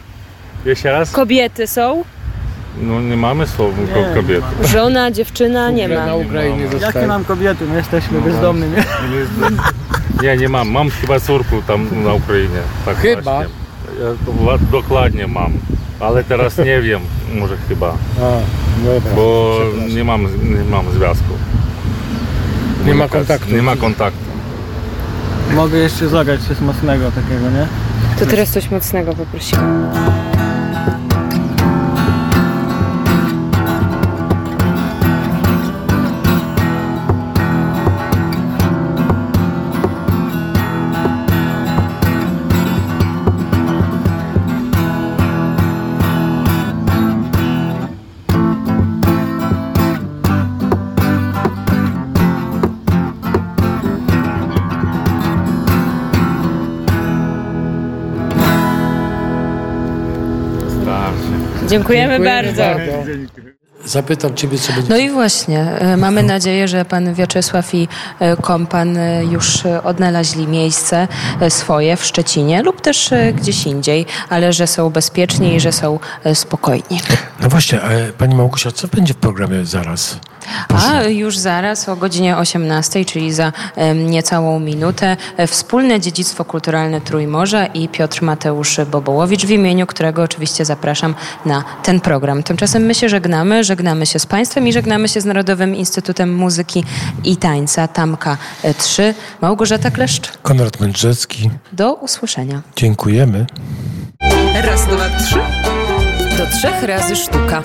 Jeszcze raz? Kobiety są? No nie mamy słów Nie. kobiety. Żona, dziewczyna nie na ma. Ukrainie Jakie zostaje. nam kobiety? My jesteśmy bezdomni, nie? Nie, nie mam. Mam chyba córku tam na Ukrainie. Tak Chyba? Właśnie. Ja dokładnie mam. Ale teraz nie wiem, może chyba, A, dobra. bo nie mam, nie mam związku. Nie ma kontaktu. Nie ma kontaktu. Mogę jeszcze zagrać coś mocnego takiego, nie? To teraz coś mocnego poprosimy. Dziękujemy, bardzo. Zapytam ciebie, co będzie. No i właśnie, e, mamy nadzieję, że pan Wiaczesław i e, kompan e, już odnaleźli miejsce swoje w Szczecinie lub też gdzieś indziej, ale że są bezpieczni i że są spokojni. No właśnie, a pani Małgosia, co będzie w programie zaraz? A już zaraz o godzinie 18, czyli za niecałą minutę, e, wspólne dziedzictwo kulturalne Trójmorza i Piotr Mateusz Bobołowicz, w imieniu którego oczywiście zapraszam na ten program. Tymczasem my się żegnamy, żegnamy się z Państwem i żegnamy się z Narodowym Instytutem Muzyki i Tańca Tamka 3. Małgorzata Kleszcz, Konrad Mędrzecki, do usłyszenia. dziękujemy. Raz, dwa, trzy. Do trzech razy sztuka.